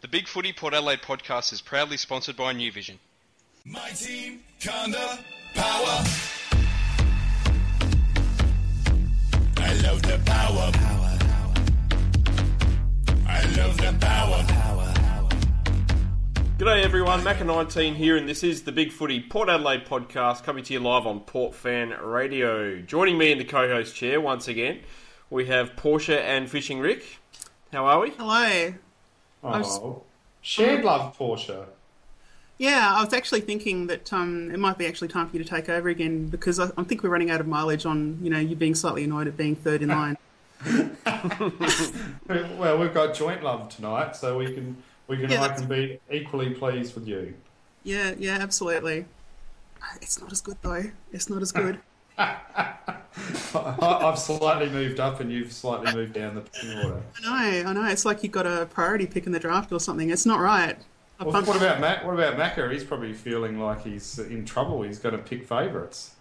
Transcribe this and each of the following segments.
The Big Footy Port Adelaide podcast is proudly sponsored by New Vision. My team, Conda, power. I love the power. Power, I love the power. Power, G'day everyone, Macca19 here, and this is the Big Footy Port Adelaide podcast coming to you live on Port Fan Radio. Joining me in the co-host chair once again, we have Portia and Fishing Rick. How are we? Hello. I was- Oh, shared love, Portia. Yeah, I was actually thinking that um, it might be actually time for you to take over again because I, I think we're running out of mileage on you know you being slightly annoyed at being third in line. Well, we've got joint love tonight, so we can we can Yeah, I can be equally pleased with you. yeah, yeah, absolutely. It's not as good though. It's not as good. I, I've slightly moved up, and you've slightly moved down the pecking order. I know, I know. It's like you've got a priority pick in the draft or something. It's not right. Well, what about Mac? What about Macca? He's probably feeling like he's in trouble. He's going to pick favourites.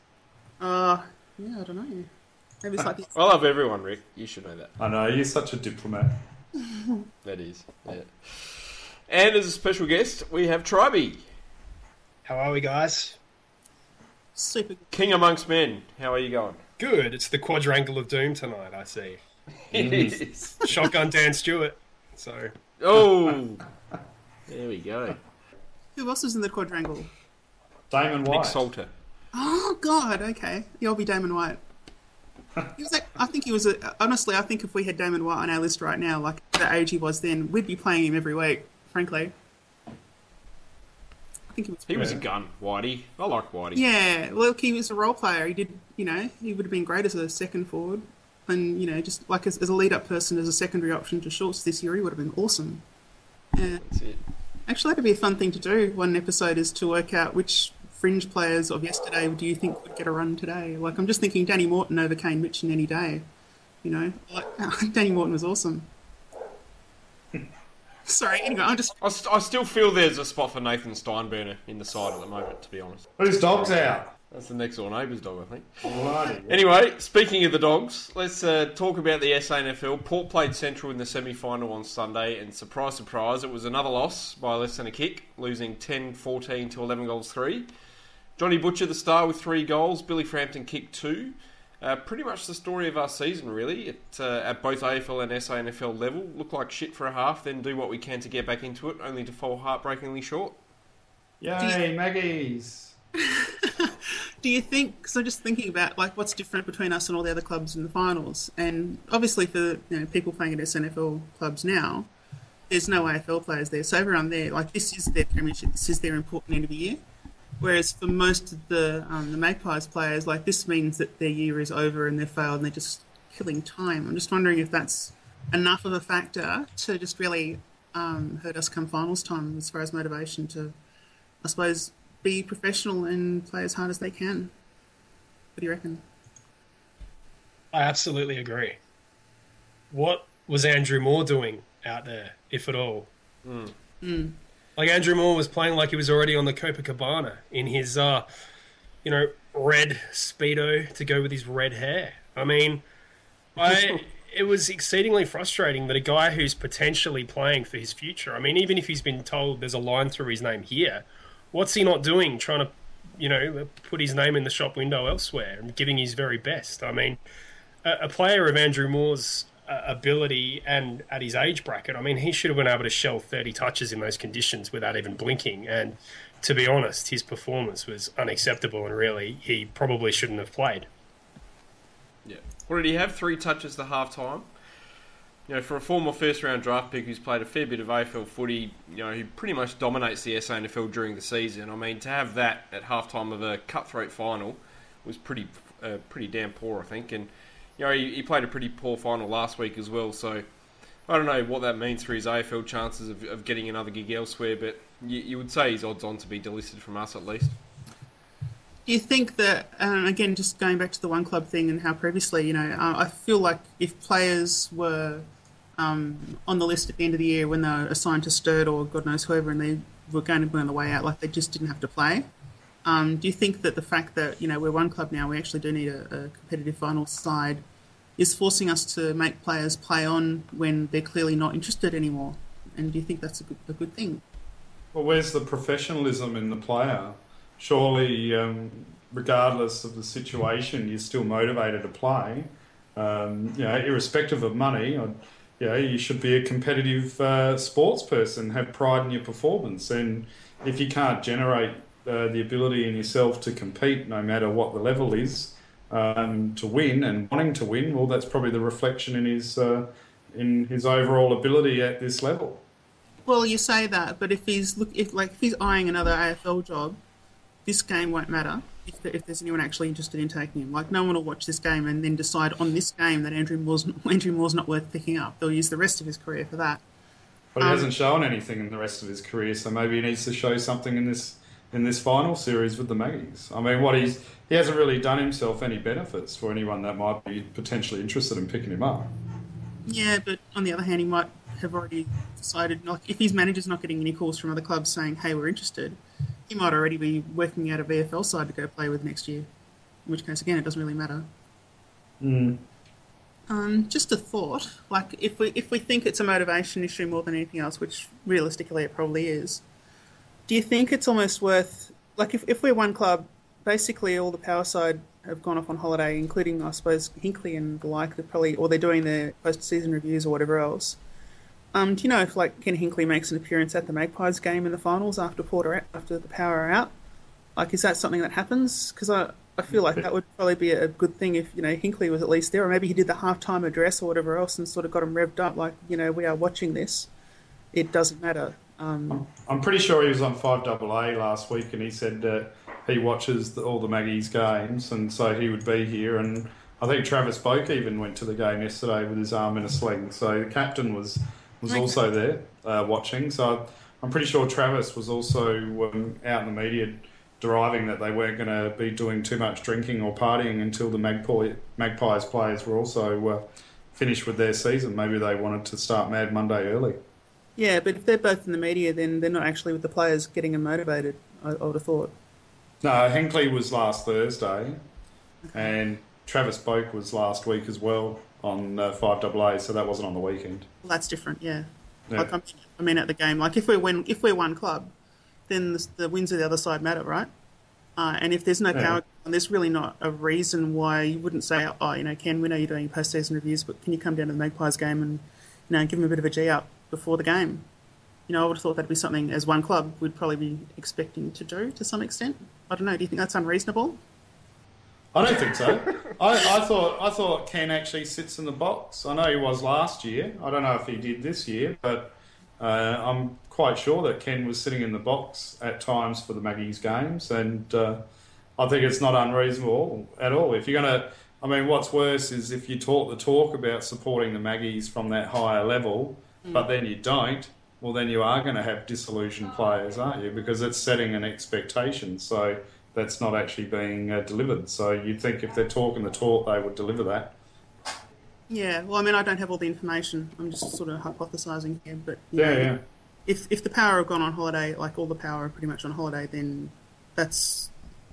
Uh, yeah, I don't know. Maybe it's like I love everyone, Rick. You should know that. I know you're such a diplomat. That is. Yeah. And as a special guest, we have Tribe, How are we, guys? Super. good. King amongst men. How are you going? Good. It's the quadrangle of doom tonight. I see. It mm. is. Shotgun Dan Stewart. So Oh, there we go. Who else is in the quadrangle? Damon White. Nick Salter. Oh God, okay. You'll be Damon White. He was like, I think he was a, honestly. I think if we had Damon White on our list right now, like the age he was then, we'd be playing him every week. Frankly, I think he was. He was a gun, Whitey. I like Whitey. Yeah, look, he was a role player. He did, you know, he would have been great as a second forward, and you know, just like as, as a lead-up person, as a secondary option to Schultz this year, he would have been awesome. Yeah. That's it. Uh, actually, that'd be a fun thing to do. One episode is to work out which fringe players of yesterday do you think would get a run today. Like, I'm just thinking Danny Morton over Kane Mitchell any day. You know, like Danny Morton was awesome. Sorry. Anyway, I'm just I, st- I still feel there's a spot for Nathan Steinberner in the side at the moment, to be honest. Whose dog's out? That's the next door neighbour's dog, I think. Bloody. Anyway, speaking of the dogs, let's uh, talk about the SANFL. Port played Central in the semi final on Sunday, and surprise, surprise, it was another loss by less than a kick, losing 10 14 to 11 goals 3. Johnny Butcher, the star, with three goals. Billy Frampton kicked two. Uh, pretty much the story of our season, really, at, uh, at both AFL and SANFL level. Look like shit for a half, then do what we can to get back into it, only to fall heartbreakingly short. Yay, Maggies. Do you think? So, just thinking about like what's different between us and all the other clubs in the finals, and obviously for you know people playing at SNFL clubs now, there's no AFL players there, so everyone there like this is their premiership, this is their important end of the year. Whereas for most of the um, the Magpies players, like this means that their year is over and they've failed and they're just killing time. I'm just wondering if that's enough of a factor to just really um, hurt us come finals time as far as motivation to, I suppose, be professional and play as hard as they can. What do you reckon? I absolutely agree. What was Andrew Moore doing out there, if at all? Like Andrew Moore was playing like he was already on the Copacabana in his, uh, you know, red speedo to go with his red hair. I mean, I. It was exceedingly frustrating that a guy who's potentially playing for his future. I mean, even if he's been told there's a line through his name here, what's he not doing? Trying to, you know, put his name in the shop window elsewhere and giving his very best. I mean, a, a player of Andrew Moore's ability and at his age bracket, I mean, he should have been able to shell 30 touches in those conditions without even blinking. And to be honest, his performance was unacceptable, and really, he probably shouldn't have played. Yeah. What did he have? Three touches the half time. You know, for a former first round draft pick who's played a fair bit of AFL footy, you know, he pretty much dominates the SANFL during the season. I mean, to have that at half time of a cutthroat final was pretty uh, pretty damn poor, I think. And, you know, he, he played a pretty poor final last week as well, so I don't know what that means for his AFL chances of, of getting another gig elsewhere, but you, you would say he's odds on to be delisted from us at least. You think that, um, again, just going back to the one club thing and how previously, you know, uh, I feel like if players were um, on the list at the end of the year when they were assigned to Sturt or God knows whoever and they were going to be on the way out, like they just didn't have to play, um, do you think that the fact that, you know, we're one club now, we actually do need a, a competitive final side, is forcing us to make players play on when they're clearly not interested anymore? And do you think that's a good, a good thing? Well, where's the professionalism in the player? Surely, um, regardless of the situation, you're still motivated to play. Um, you know, irrespective of money, or, you know, you should be a competitive uh, sports person, have pride in your performance, and if you can't generate uh, the ability in yourself to compete, no matter what the level is, um, to win and wanting to win, well, that's probably the reflection in his uh, in his overall ability at this level. Well, you say that, but if he's look, if like if he's eyeing another AFL job, this game won't matter if, if there's anyone actually interested in taking him. Like no one will watch this game and then decide on this game that Andrew Moore's Andrew Moore's not worth picking up. They'll use the rest of his career for that. But he Um, hasn't shown anything in the rest of his career, so maybe he needs to show something in this in this final series with the Maggies. I mean, what he's he hasn't really done himself any benefits for anyone that might be potentially interested in picking him up. Yeah, but on the other hand, he might have already decided. Like, if his manager's not getting any calls from other clubs saying, "Hey, we're interested," he might already be working out a VFL side to go play with next year. In which case, again, it doesn't really matter. Um, just a thought. Like, if we if we think it's a motivation issue more than anything else, which realistically it probably is, do you think it's almost worth like if if we're one club, basically all the power side have gone off on holiday, including I suppose Hinkley and the like. They're probably or they're doing their post season reviews or whatever else. Um, do you know if like Ken Hinkley makes an appearance at the Magpies game in the finals after Porter after the power are out? Like, is that something that happens? Because I, I feel like that would probably be a good thing if you know Hinkley was at least there, or maybe he did the halftime address or whatever else, and sort of got him revved up. Like, you know, we are watching this. It doesn't matter. Um, I'm pretty sure he was on Five Double A last week, and he said that he watches the, all the Maggies games, and so he would be here. And I think Travis Boak even went to the game yesterday with his arm in a sling. So the captain was was Okay. also there uh, watching. So I'm pretty sure Travis was also um, out in the media deriving that they weren't going to be doing too much drinking or partying until the Magpie, Magpies players were also uh, finished with their season. Maybe they wanted to start Mad Monday early. Yeah, but if they're both in the media, then they're not actually with the players getting them motivated. I, I would have thought. No, Hinkley was last Thursday, and Travis Boak was last week as well on uh, Five Double A, so that wasn't on the weekend. Well, that's different. Yeah. Yeah. Like I mean, I mean, at the game, like if we're win, if we're one club, then the, the wins of the other side matter, right? Uh, and if there's no power, and there's really not a reason why you wouldn't say, oh, you know, Ken, we know you're doing post-season reviews, but can you come down to the Magpies game and, you know, give them a bit of a G up before the game? You know, I would have thought that'd be something as one club we'd probably be expecting to do to some extent. I don't know. Do you think that's unreasonable? I don't think so. I, I thought I thought Ken actually sits in the box. I know he was last year. I don't know if he did this year, but uh, I'm quite sure that Ken was sitting in the box at times for the Maggies games, and uh, I think it's not unreasonable at all. If you're going to, I mean, what's worse is if you talk the talk about supporting the Maggies from that higher level, but then you don't. Well, then you are going to have disillusioned players, aren't you? Because it's setting an expectation. So that's not actually being uh, delivered. So you'd think if they're talking the talk, they would deliver that. Yeah. Well, I mean, I don't have all the information. I'm just sort of hypothesising here, but Yeah, know, yeah. if if the power have gone on holiday, like all the power are pretty much on holiday, then that's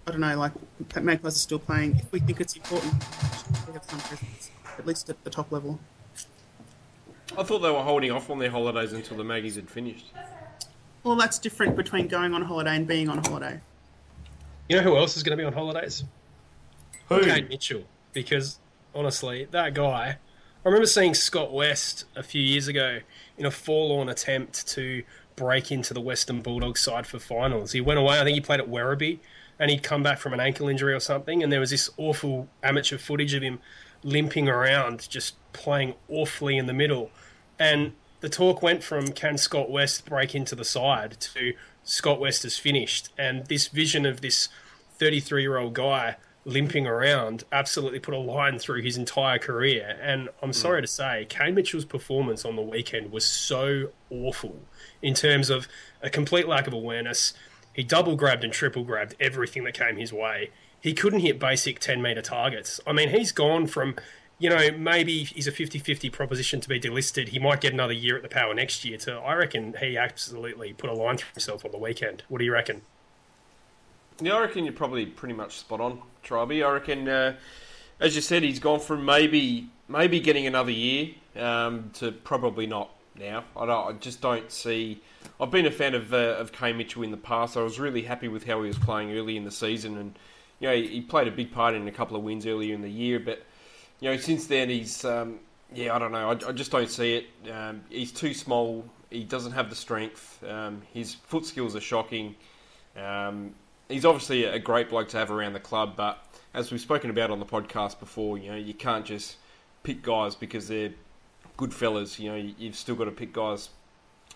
I don't know. Like Magpies are still playing. If we think it's important, we have some presence, at least at the top level. I thought they were holding off on their holidays until the Maggies had finished. Well, that's different between going on holiday and being on holiday. You know who else is going to be on holidays? Who? Kane Mitchell. Because honestly, that guy. I remember seeing Scott West a few years ago in a forlorn attempt to break into the Western Bulldogs side for finals. He went away. I think he played at Werribee, and he'd come back from an ankle injury or something. And there was this awful amateur footage of him limping around, just playing awfully in the middle. And the talk went from can Scott West break into the side to Scott West has finished. And this vision of this 33 year old guy limping around absolutely put a line through his entire career. And I'm hmm. sorry to say, Kane Mitchell's performance on the weekend was so awful in terms of a complete lack of awareness. He double grabbed and triple grabbed everything that came his way. He couldn't hit basic 10 metre targets. I mean, he's gone from, you know, maybe he's a 50 50 proposition to be delisted. He might get another year at the power next year. So I reckon he absolutely put a line through himself on the weekend. What do you reckon? Yeah, I reckon you're probably pretty much spot on, Triby. I reckon, uh, as you said, he's gone from maybe maybe getting another year um, to probably not now. I, I just don't see. I've been a fan of uh, of Kane Mitchell in the past. I was really happy with how he was playing early in the season, and you know he, he played a big part in a couple of wins earlier in the year. But you know since then he's um, yeah I don't know. I, I just don't see it. Um, he's too small. He doesn't have the strength. Um, his foot skills are shocking. Um, he's obviously a great bloke to have around the club, but as we've spoken about on the podcast before, you know you can't just pick guys because they're good fellas. You know, you- you've still got to pick guys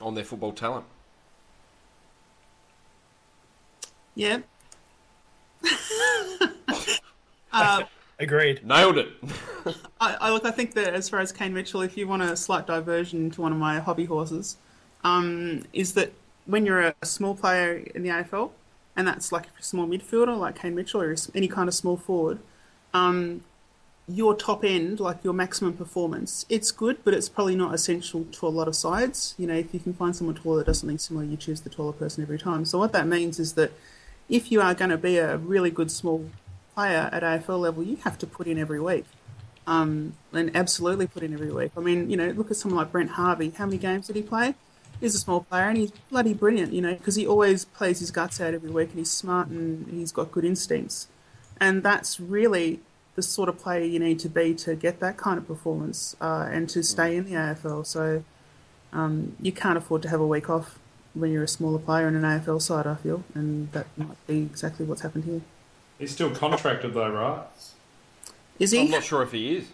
on their football talent. Yeah. uh, Agreed. Nailed it. I, I look. I think that as far as Kane Mitchell, if you want a slight diversion to one of my hobby horses, um, is that when you're a small player in the AFL, and that's like a small midfielder like Kane Mitchell or any kind of small forward, um, your top end, like your maximum performance, it's good, but it's probably not essential to a lot of sides. You know, if you can find someone taller that does something similar, you choose the taller person every time. So what that means is that if you are going to be a really good small player at AFL level, you have to put in every week. Um, and absolutely put in every week. I mean, you know, look at someone like Brent Harvey. How many games did he play? He's a small player and he's bloody brilliant, you know, because he always plays his guts out every week and he's smart and he's got good instincts. And that's really the sort of player you need to be to get that kind of performance uh, and to stay in the AFL. So um, you can't afford to have a week off when you're a smaller player in an AFL side, I feel, and that might be exactly what's happened here. He's still contracted though, right? Is he? I'm not sure if he is.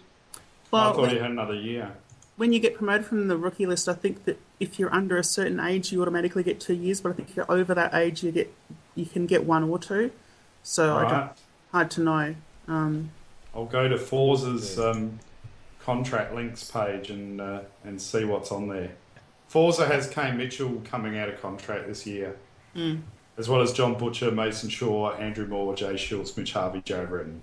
Well, I Well, thought he had another year. when you get promoted from the rookie list, I think that if you're under a certain age, you automatically get two years. But I think if you're over that age, you get you can get one or two. So I Right. don't, hard to know. Um, I'll go to Forza's um, contract links page and uh, and see what's on there. Forza has Kane Mitchell coming out of contract this year, as well as John Butcher, Mason Shaw, Andrew Moore, Jay Schultz, Mitch Harvey, Joe Britton.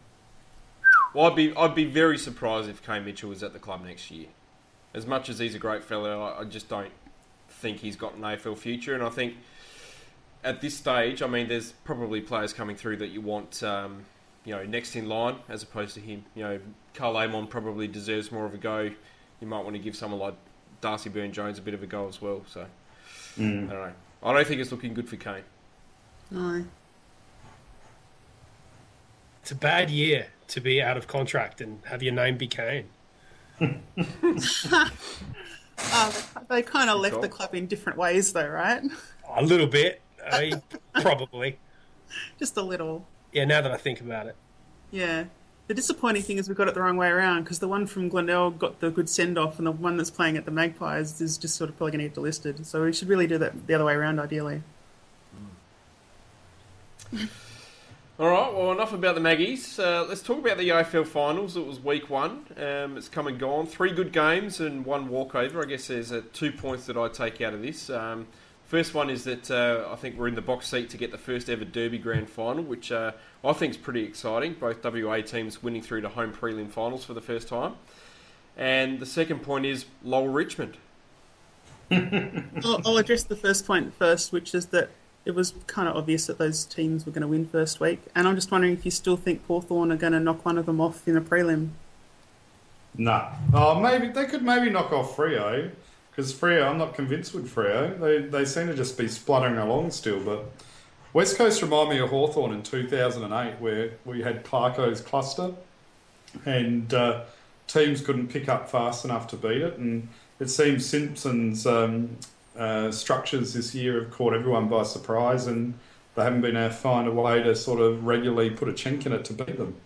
Well, I'd be I'd be very surprised if Kane Mitchell was at the club next year. As much as he's a great fellow, I, just don't think he's got an AFL future. And I think at this stage, I mean, there's probably players coming through that you want, um, you know, next in line as opposed to him. You know, Karl Amon probably deserves more of a go. You might want to give someone like Darcy Byrne-Jones a bit of a go as well. So I don't know. I don't think it's looking good for Kane. No. It's a bad year to be out of contract and have your name be Kane. Um, they kind of left the club in different ways, though, right? A little bit, I probably. Just a little. Yeah, now that I think about it. Yeah. The disappointing thing is we got it the wrong way around because the one from Glendale got the good send off, and the one that's playing at the Magpies is just sort of probably going to get delisted. So we should really do that the other way around, ideally. All right, well, enough about the Maggies. Uh, let's talk about the AFL finals. It was week one. Um, it's come and gone. Three good games and one walkover. I guess there's uh, two points that I take out of this. Um, first one is that uh, I think we're in the box seat to get the first ever Derby Grand Final, which uh, I think is pretty exciting. Both WA teams winning through to home prelim finals for the first time. And the second point is Lowell Richmond. I'll, I'll address the first point first, which is that it was kind of obvious that those teams were going to win first week, and I'm just wondering if you still think Hawthorn are going to knock one of them off in a prelim. Nah. Oh, maybe they could maybe knock off Freo because Freo. I'm not convinced with Freo. They they seem to just be spluttering along still. But West Coast remind me of Hawthorn in 2008, where we had Clarko's cluster, and uh, teams couldn't pick up fast enough to beat it. And it seems Simpson's um, uh, structures this year have caught everyone by surprise, and they haven't been able to find a way to sort of regularly put a chink in it to beat them.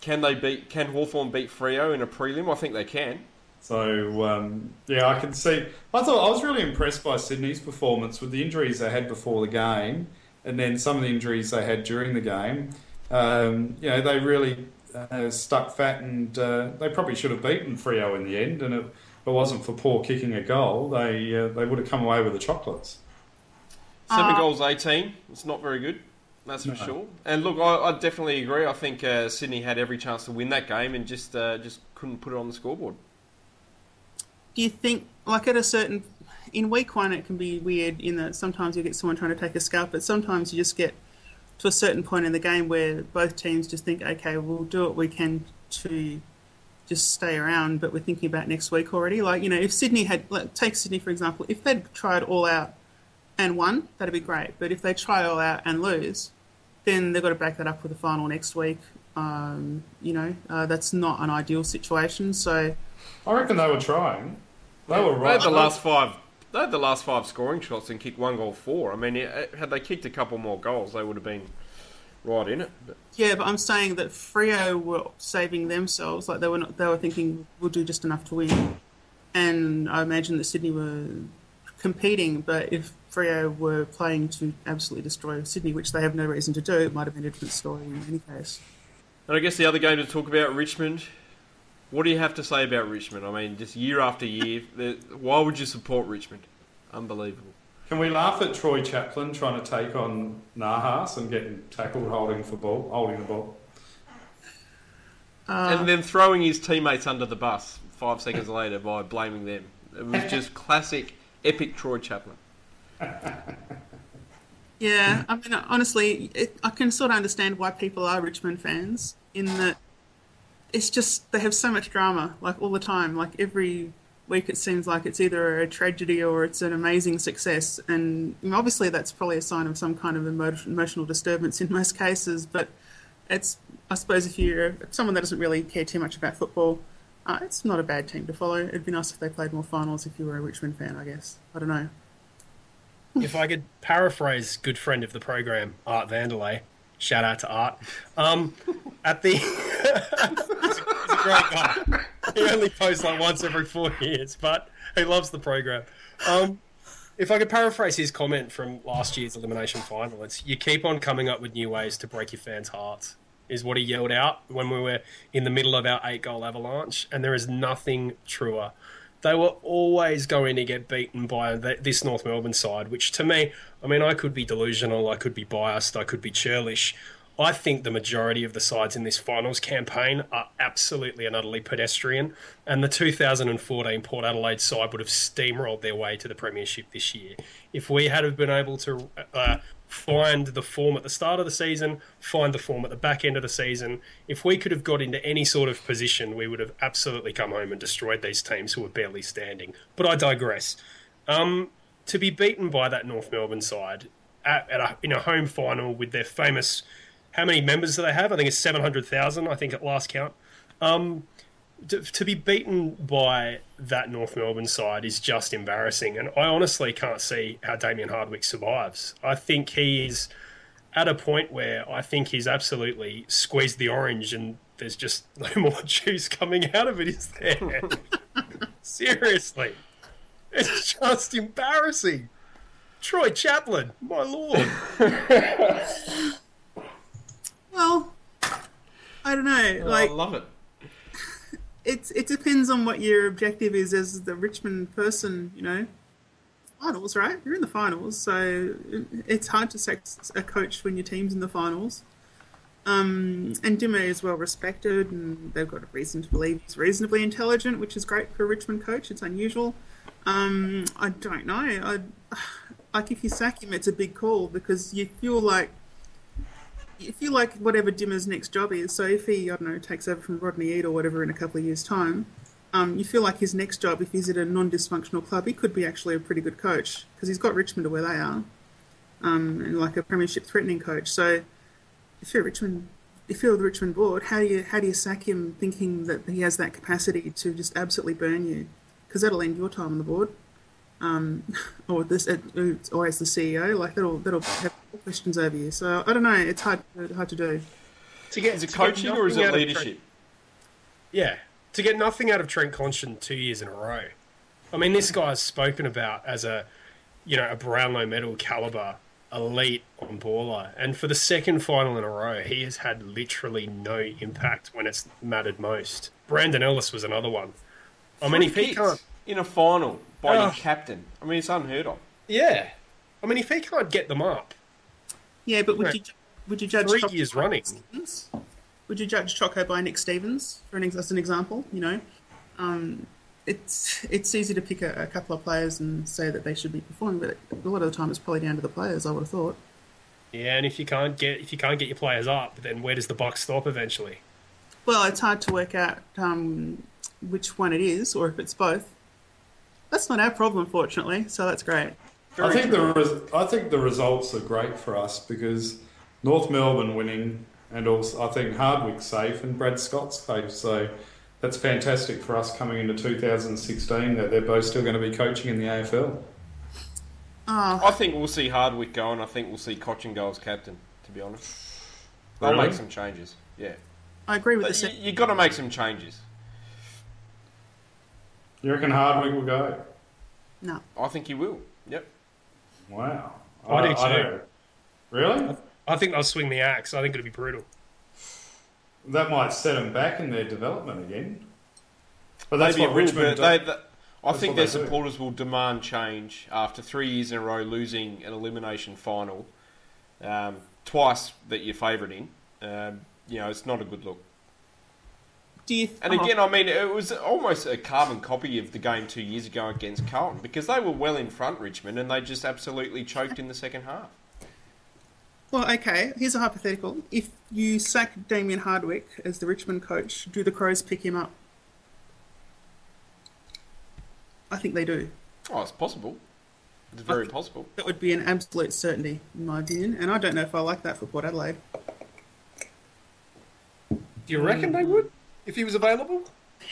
Can they beat? Can Hawthorn beat Freo in a prelim? I think they can. So um, yeah, I can see. I thought I was really impressed by Sydney's performance with the injuries they had before the game, and then some of the injuries they had during the game. Um, you know, they really uh, stuck fat, and uh, they probably should have beaten Freo in the end. And if it wasn't for poor kicking a goal, they uh, they would have come away with the chocolates. Seven Uh, goals, 18. It's not very good. That's for No. sure. And look, I, I definitely agree. I think uh, Sydney had every chance to win that game and just uh, just couldn't put it on the scoreboard. Do you think, like at a certain, in week one, it can be weird in that sometimes you get someone trying to take a scalp, but sometimes you just get to a certain point in the game where both teams just think, okay, we'll do what we can to just stay around, but we're thinking about next week already. Like, you know, if Sydney had, like, take Sydney for example, if they'd tried all out and won, that'd be great. But if they try all out and lose, then they've got to back that up with a final next week. Um, you know, uh, that's not an ideal situation. So, I reckon they were trying. They were right. They right. had the last five. They had the last five scoring shots and kicked one goal four. I mean, had they kicked a couple more goals, they would have been right in it. But yeah, but I'm saying that Freo were saving themselves. Like they were not, they were thinking we'll do just enough to win. And I imagine that Sydney were competing, but if Freo were playing to absolutely destroy Sydney, which they have no reason to do, it might have been a different story in any case. And I guess the other game to talk about Richmond. What do you have to say about Richmond? I mean, just year after year, why would you support Richmond? Unbelievable. Can we laugh at Troy Chaplin trying to take on Nahas and getting tackled holding for ball, holding the ball? Uh, and then throwing his teammates under the bus five seconds later by blaming them. It was just classic, epic Troy Chaplin. Yeah, I mean, honestly, it, I can sort of understand why people are Richmond fans in that it's just they have so much drama, like all the time. Like every week, it seems like it's either a tragedy or it's an amazing success, and obviously that's probably a sign of some kind of emotional disturbance in most cases. But it's, I suppose, if you're someone that doesn't really care too much about football, uh, it's not a bad team to follow. It'd be nice if they played more finals. If you were a Richmond fan, I guess. I don't know. if I could paraphrase good friend of the program, Art Vanderlei, shout out to Art. Um, at the, he's a great guy. He only posts like once every four years, but he loves the program. Um, if I could paraphrase his comment from last year's elimination final, it's you keep on coming up with new ways to break your fans' hearts. Is what he yelled out when we were in the middle of our eight goal avalanche, and there is nothing truer they were always going to get beaten by this North Melbourne side, which to me, I mean, I could be delusional, I could be biased, I could be churlish. I think the majority of the sides in this finals campaign are absolutely and utterly pedestrian, and the 2014 Port Adelaide side would have steamrolled their way to the premiership this year if we had have been able to uh, find the form at the start of the season, find the form at the back end of the season. If we could have got into any sort of position, we would have absolutely come home and destroyed these teams who were barely standing. But I digress. Um, to be beaten by that North Melbourne side at, at a, in a home final with their famous, how many members do they have? I think it's seven hundred thousand. I think at last count. Um, to, to be beaten by that North Melbourne side is just embarrassing, and I honestly can't see how Damien Hardwick survives. I think he is at a point where I think he's absolutely squeezed the orange, and there's just no more juice coming out of it. Is there? Seriously, it's just embarrassing. Troy Chaplin, my lord. Well, I don't know. Like, I love it. it's it depends on what your objective is as the Richmond person. You know, finals, right? You're in the finals, so it's hard to sack a coach when your team's in the finals. Um, and Dimmer is well respected, and they've got a reason to believe he's reasonably intelligent, which is great for a Richmond coach. It's unusual. Um, I don't know. I like if you sack him, it's a big call because you feel like you like whatever Dimmer's next job is. So if he, I don't know, takes over from Rodney Eade or whatever in a couple of years' time, um, you feel like his next job, if he's at a non-dysfunctional club, he could be actually a pretty good coach because he's got Richmond to where they are, um, and like a premiership threatening coach. So if you're Richmond, if you're the Richmond board, how do you how do you sack him thinking that he has that capacity to just absolutely burn you? Because that'll end your time on the board. Um, or this, it's always the CEO. Like that'll that'll have questions over you. So I don't know. It's hard hard to do. To get, Is it to get coaching or is nothing it out Trent- leadership? Yeah, to get nothing out of Trent Cotchin two years in a row. I mean, this guy's spoken about as a, you know, a Brownlow medal caliber elite on baller, and for the second final in a row, he has had literally no impact when it's mattered most. Brandon Ellis was another one. I mean, if he can't, in a final by your captain, I mean, it's unheard of. yeah, I mean, if he can't get them up Yeah, but would Right. you would you judge three Choco years by running, Stevens? Would you judge Choco by Nick Stevens for an as an example? You know, um, it's it's easy to pick a, a couple of players and say that they should be performing, but a lot of the time it's probably down to the players. I would have thought. yeah, and if you can't get if you can't get your players up, then where does the buck stop eventually? Well, it's hard to work out um, which one it is, or if it's both. That's not our problem, fortunately. So that's great. I think the res- I think the results are great for us because North Melbourne winning, and also I think Hardwick safe and Brad Scott's safe. So that's fantastic for us coming into 2016 that they're both still going to be coaching in the AFL. Oh, ah. I think we'll see Hardwick go, and I think we'll see Cotchin go as captain. To be honest, they'll Really? make some changes. Yeah, I agree with the You, have got to make some changes. You reckon Hardwick will go? No. I think he will. Yep. Wow. I do too. don't- Really? I think they'll swing the axe. I think it'll be brutal. That might set them back in their development again. But that's Maybe what it Richmond. but do. they, th- I think their they do. supporters will demand change after three years in a row losing an elimination final, um, twice that you're favourite in. Um, you know, it's not a good look. Do you? And oh, again, I mean, it was almost a carbon copy of the game two years ago against Carlton because they were well in front, Richmond, and they just absolutely choked in the second half. Well, okay. Here's a hypothetical: If you sack Damien Hardwick as the Richmond coach, do the Crows pick him up? I think they do. Oh, it's possible. It's very possible. That would be an absolute certainty, in my opinion. And I don't know if I like that for Port Adelaide. Do you reckon they would if he was available?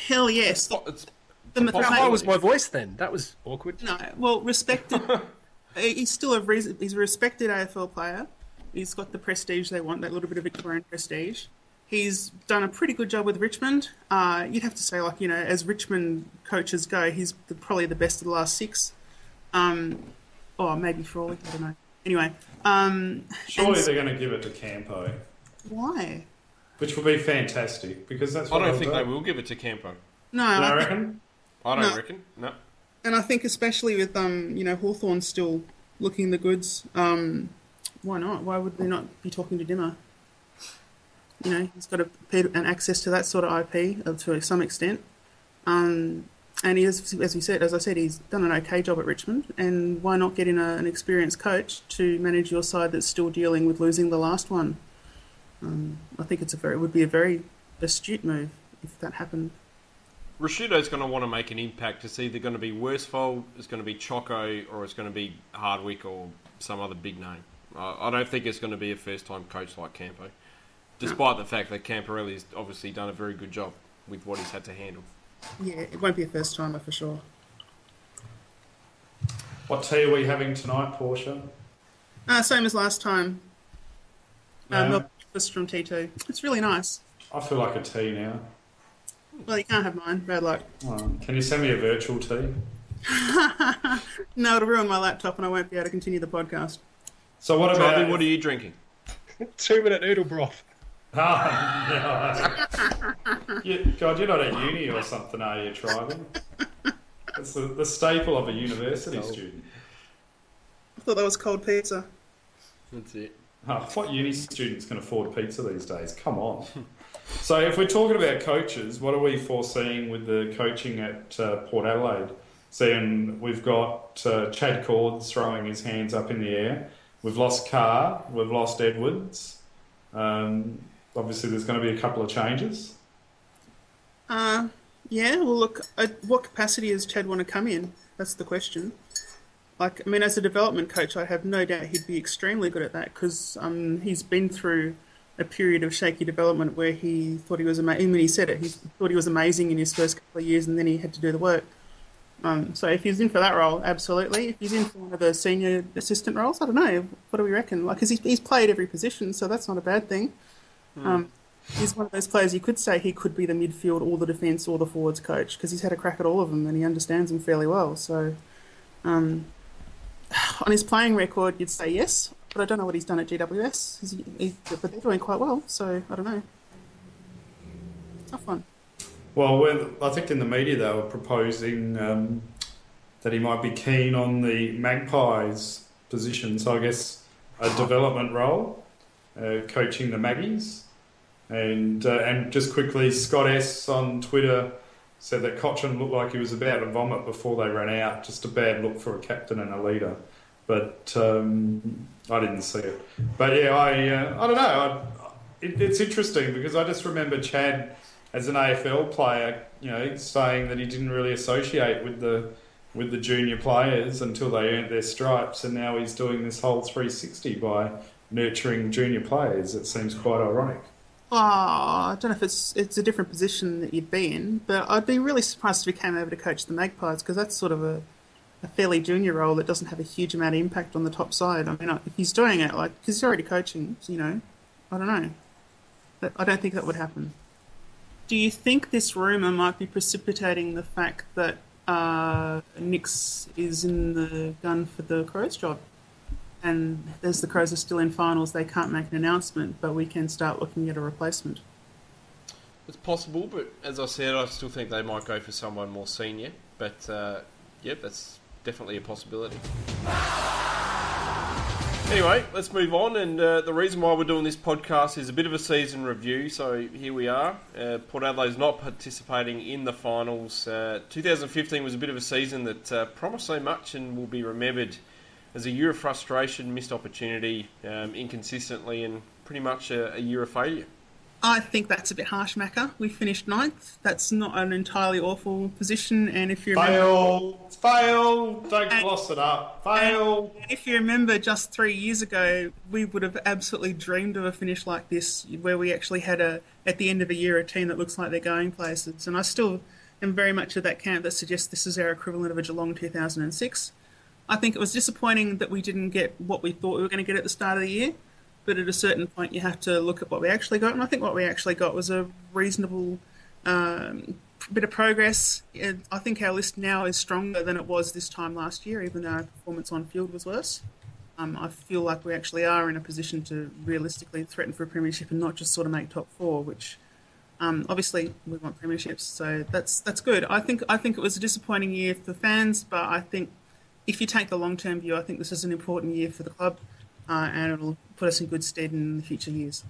Hell yes. It's, The it's a Why was my voice then? That was awkward. No, well, respected. he's still a reason. He's a respected AFL player. He's got the prestige they want, that little bit of Victorian prestige. He's done a pretty good job with Richmond. Uh, you'd have to say, like you know, as Richmond coaches go, he's the, probably the best of the last six. Um, or maybe Frawley, I don't know. Anyway, um, Surely and- they're going to give it to Campo, why? Which would be fantastic because that's I what don't think do. they will give it to Campo. No, You I don't think- reckon? I don't No. reckon. No. and I think especially with um, you know, Hawthorn still looking the goods. Um, why not? Why would they not be talking to Dimmer? You know, he's got a, an access to that sort of IP uh, to some extent. Um, and he is, as we said, as I said, he's done an okay job at Richmond. And why not get in a, an experienced coach to manage your side that's still dealing with losing the last one? Um, I think it's a very, it would be a very astute move if that happened. Rashido's going to want to make an impact. It's either going to be Worsfold, it's going to be Choco, or it's going to be Hardwick or some other big name. I I don't think it's going to be a first-time coach like Campo, despite the fact that Camporeale's obviously done a very good job with what he's had to handle. Yeah, it won't be a first timer for sure. What tea are we having tonight, Portia? Uh, same as last time. Uh, No? Milk breakfast from T2. It's really nice. I feel like a tea now. Well, you can't have mine. Bad luck. Oh, can you send me a virtual tea? No, it'll ruin my laptop and I won't be able to continue the podcast. So what about Robbie, what are you drinking? Two minute noodle broth. Ah, yeah. You- God, you're not at uni or something, are you, Tribal? It's the, the staple of a university student. I thought that was cold pizza. That's it. Oh, what uni students can afford pizza these days? Come on. so, if we're talking about coaches, what are we foreseeing with the coaching at uh, Port Adelaide? Seeing we've got uh, Chad Cornes throwing his hands up in the air. We've lost Carr. We've lost Edwards. Um, obviously, there's going to be a couple of changes. Uh, yeah, well, look, uh, what capacity does Chad want to come in? That's the question. Like, I mean, as a development coach, I have no doubt he'd be extremely good at that because um, he's been through a period of shaky development where he thought he was amazing. When he said it, he thought he was amazing in his first couple of years, and then he had to do the work. Um, so if he's in for that role, absolutely. If he's in for one of the senior assistant roles, I don't know. What do we reckon? Like, because he's, he's played every position, so that's not a bad thing. Um, he's one of those players you could say he could be the midfield or the defence or the forwards coach because he's had a crack at all of them and he understands them fairly well. So, um, on his playing record, you'd say yes, but I don't know what he's done at GWS. But they're doing quite well, so I don't know. Tough one. Well, I think in the media they were proposing um, that he might be keen on the Magpies position. So I guess a development role, uh, coaching the Maggies, and uh, and just quickly, Scott S on Twitter said that Cotchin looked like he was about to vomit before they ran out. Just a bad look for a captain and a leader. But um, I didn't see it. But yeah, I uh, I don't know. I, it, it's interesting because I just remember Chad as an AFL player, you know, saying that he didn't really associate with the with the junior players until they earned their stripes, and now he's doing this whole 360 by nurturing junior players. It seems quite ironic. Oh, I don't know if it's it's a different position that you'd be in, but I'd be really surprised if he came over to coach the Magpies because that's sort of a, a fairly junior role that doesn't have a huge amount of impact on the top side. I mean, if he's doing it like because he's already coaching, you know, I don't know, but I don't think that would happen. Do you think this rumor might be precipitating the fact that uh, Nicks is in the gun for the Crows job? And as the Crows are still in finals, they can't make an announcement, but we can start looking at a replacement. It's possible, but as I said, I still think they might go for someone more senior. But uh, yep, that's definitely a possibility. Anyway, let's move on. And uh, the reason why we're doing this podcast is a bit of a season review. So here we are. Uh, Port Adelaide's not participating in the finals. Uh, 2015 was a bit of a season that uh, promised so much and will be remembered as a year of frustration, missed opportunity, um, inconsistently, and pretty much a, a year of failure. I think that's a bit harsh, Macca. We finished ninth. That's not an entirely awful position. And if you remember, Fail, fail, don't And- gloss it up. Fail. if you remember, just three years ago, we would have absolutely dreamed of a finish like this, where we actually had a at the end of a year a team that looks like they're going places. And I still am very much of that camp that suggests this is our equivalent of a Geelong 2006. I think it was disappointing that we didn't get what we thought we were going to get at the start of the year. But at a certain point, you have to look at what we actually got, and I think what we actually got was a reasonable um, bit of progress. I think our list now is stronger than it was this time last year, even though our performance on field was worse. Um, I feel like we actually are in a position to realistically threaten for a premiership and not just sort of make top four, which um, obviously we want premierships, so that's that's good. I think I think it was a disappointing year for fans, but I think if you take the long term view, I think this is an important year for the club, uh, and it'll put us in good stead in the future years.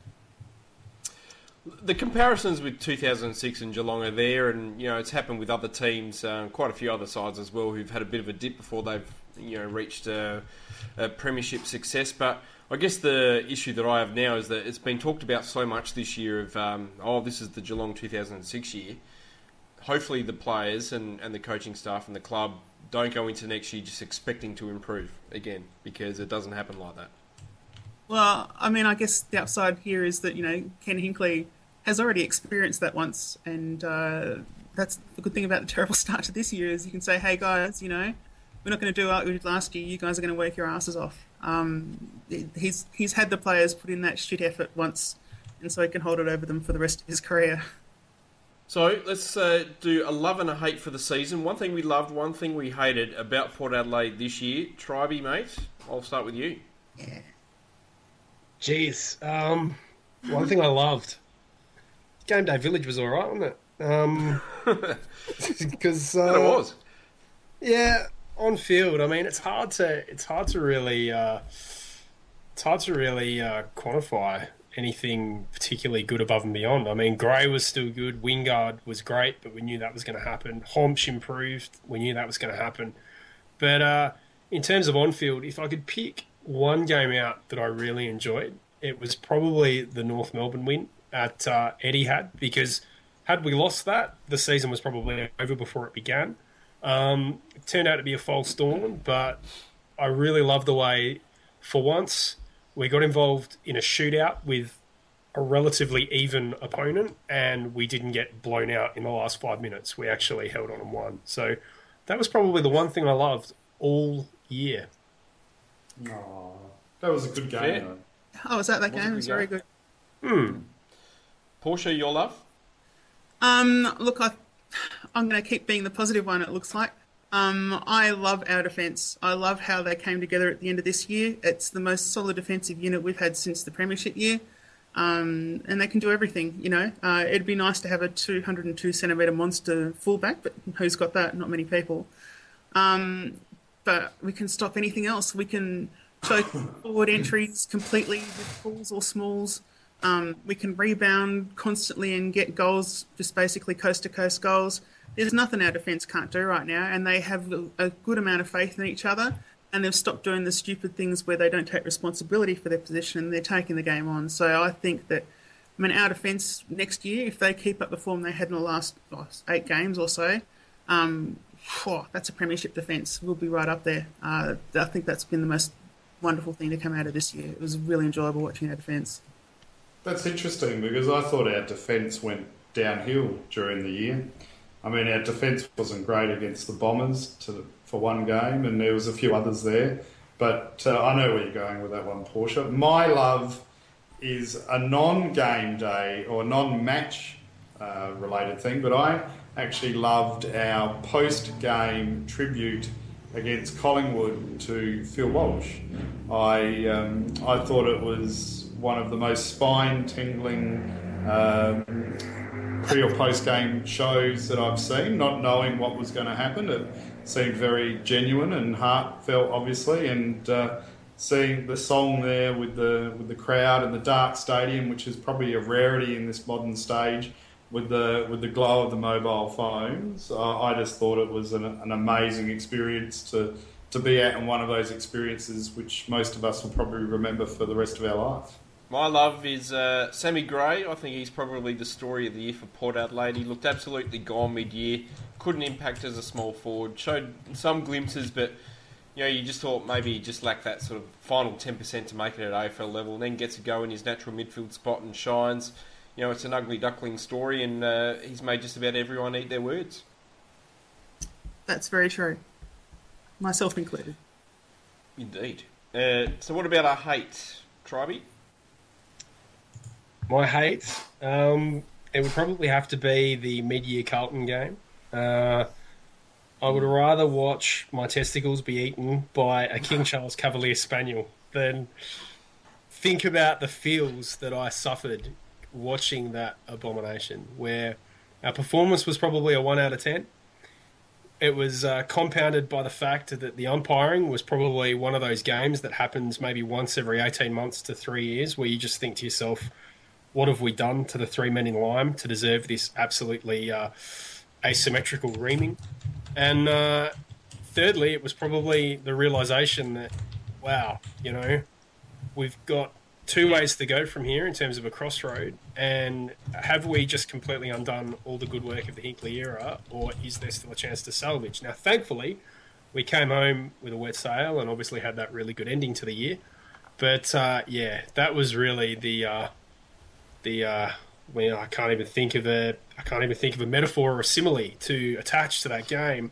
The comparisons with 2006 and Geelong are there, and you know it's happened with other teams, um, quite a few other sides as well, who've had a bit of a dip before they've you know reached a, a premiership success. But I guess the issue that I have now is that it's been talked about so much this year of um, oh this is the Geelong 2006 year. Hopefully the players and, and the coaching staff and the club don't go into next year just expecting to improve again because it doesn't happen like that. Well, I mean, I guess the upside here is that you know Ken Hinkley has already experienced that once, and uh, that's the good thing about the terrible start to this year is you can say, "Hey guys, you know, we're not going to do what we did last year. You guys are going to work your asses off." Um, he's he's had the players put in that shit effort once, and so he can hold it over them for the rest of his career. So let's uh, do a love and a hate for the season. One thing we loved, one thing we hated about Port Adelaide this year. Tribey, mate, I'll start with you. Yeah. Jeez. Um, one thing I loved. Game Day Village was all right, wasn't it? Um, because uh, it was. Yeah, on field. I mean, it's hard to it's hard to really uh, it's hard to really uh, quantify anything particularly good above and beyond. I mean, Gray was still good. Wingard was great, but we knew that was going to happen. Hombsch improved. We knew that was going to happen. But uh, in terms of on field, if I could pick one game out that I really enjoyed, it was probably the North Melbourne win at uh, Etihad because had we lost that, the season was probably over before it began. Um, it turned out to be a false dawn, but I really love the way, for once, we got involved in a shootout with a relatively even opponent, and we didn't get blown out in the last five minutes. We actually held on and won. So that was probably the one thing I loved all year. Aw, that was a good game. Fair. though. Oh, was that that Was game? It was very good. Hmm. Portia, your love? Um, look, I, I'm going to keep being the positive one. It looks like. Um, I love our defence. I love how they came together at the end of this year. It's the most solid defensive unit we've had since the premiership year, um, and they can do everything. You know, uh, it'd be nice to have a 202 centimetre monster fullback, but who's got that? Not many people. Um, but we can stop anything else. We can choke forward entries completely with balls or smalls. Um, we can rebound constantly and get goals, just basically coast to coast goals. There's nothing our defence can't do right now, and they have a, good amount of faith in each other. And they've stopped doing the stupid things where they don't take responsibility for their position and they're taking the game on. So I think that I mean, our defence next year, if they keep up the form they had in the last oh, eight games or so, um, oh, that's a premiership defence. We'll be right up there. Uh, I think that's been the most wonderful thing to come out of this year. It was really enjoyable watching our defence. That's interesting because I thought our defence went downhill during the year. I mean, our defence wasn't great against the Bombers to, for one game, and there was a few others there. But uh, I know where you're going with that one, Portia. My love is a non-game day or non-match uh, related thing, but I actually loved our post-game tribute against Collingwood to Phil Walsh. I um, I thought it was one of the most spine-tingling um, pre or post-game shows that I've seen. Not knowing what was going to happen, it seemed very genuine and heartfelt, obviously, and. Uh, seeing the song there with the with the crowd and the dark stadium, which is probably a rarity in this modern stage, with the with the glow of the mobile phones. Uh, I just thought it was an, an, amazing experience to to be at, and one of those experiences which most of us will probably remember for the rest of our life. My love is uh, Sammy Gray. I think he's probably the story of the year for Port Adelaide. He looked absolutely gone mid-year. Couldn't impact as a small forward. Showed some glimpses, but you know, you just thought maybe he just lacked that sort of final 10% to make it at AFL level, and then gets a go in his natural midfield spot and shines. You know, it's an ugly duckling story, and uh, he's made just about everyone eat their words. That's very true. Myself included. Indeed. Uh, so, what about our hate, Tribey? My hate? Um, it would probably have to be the mid year Carlton game. Uh, I would rather watch my testicles be eaten by a King Charles Cavalier Spaniel than think about the feels that I suffered watching that abomination, where our performance was probably a 1 out of 10. It was uh, compounded by the fact that the umpiring was probably one of those games that happens maybe once every 18 months to three years, where you just think to yourself, what have we done to the three men in lime to deserve this absolutely uh, asymmetrical reaming? And uh, thirdly, it was probably the realization that, wow, you know, we've got two ways to go from here in terms of a crossroad. And have we just completely undone all the good work of the Hinkley era, or is there still a chance to salvage? Now, thankfully, we came home with a wet sail and obviously had that really good ending to the year. But uh, yeah, that was really the uh, the uh, well, I can't even think of a I can't even think of a metaphor or a simile to attach to that game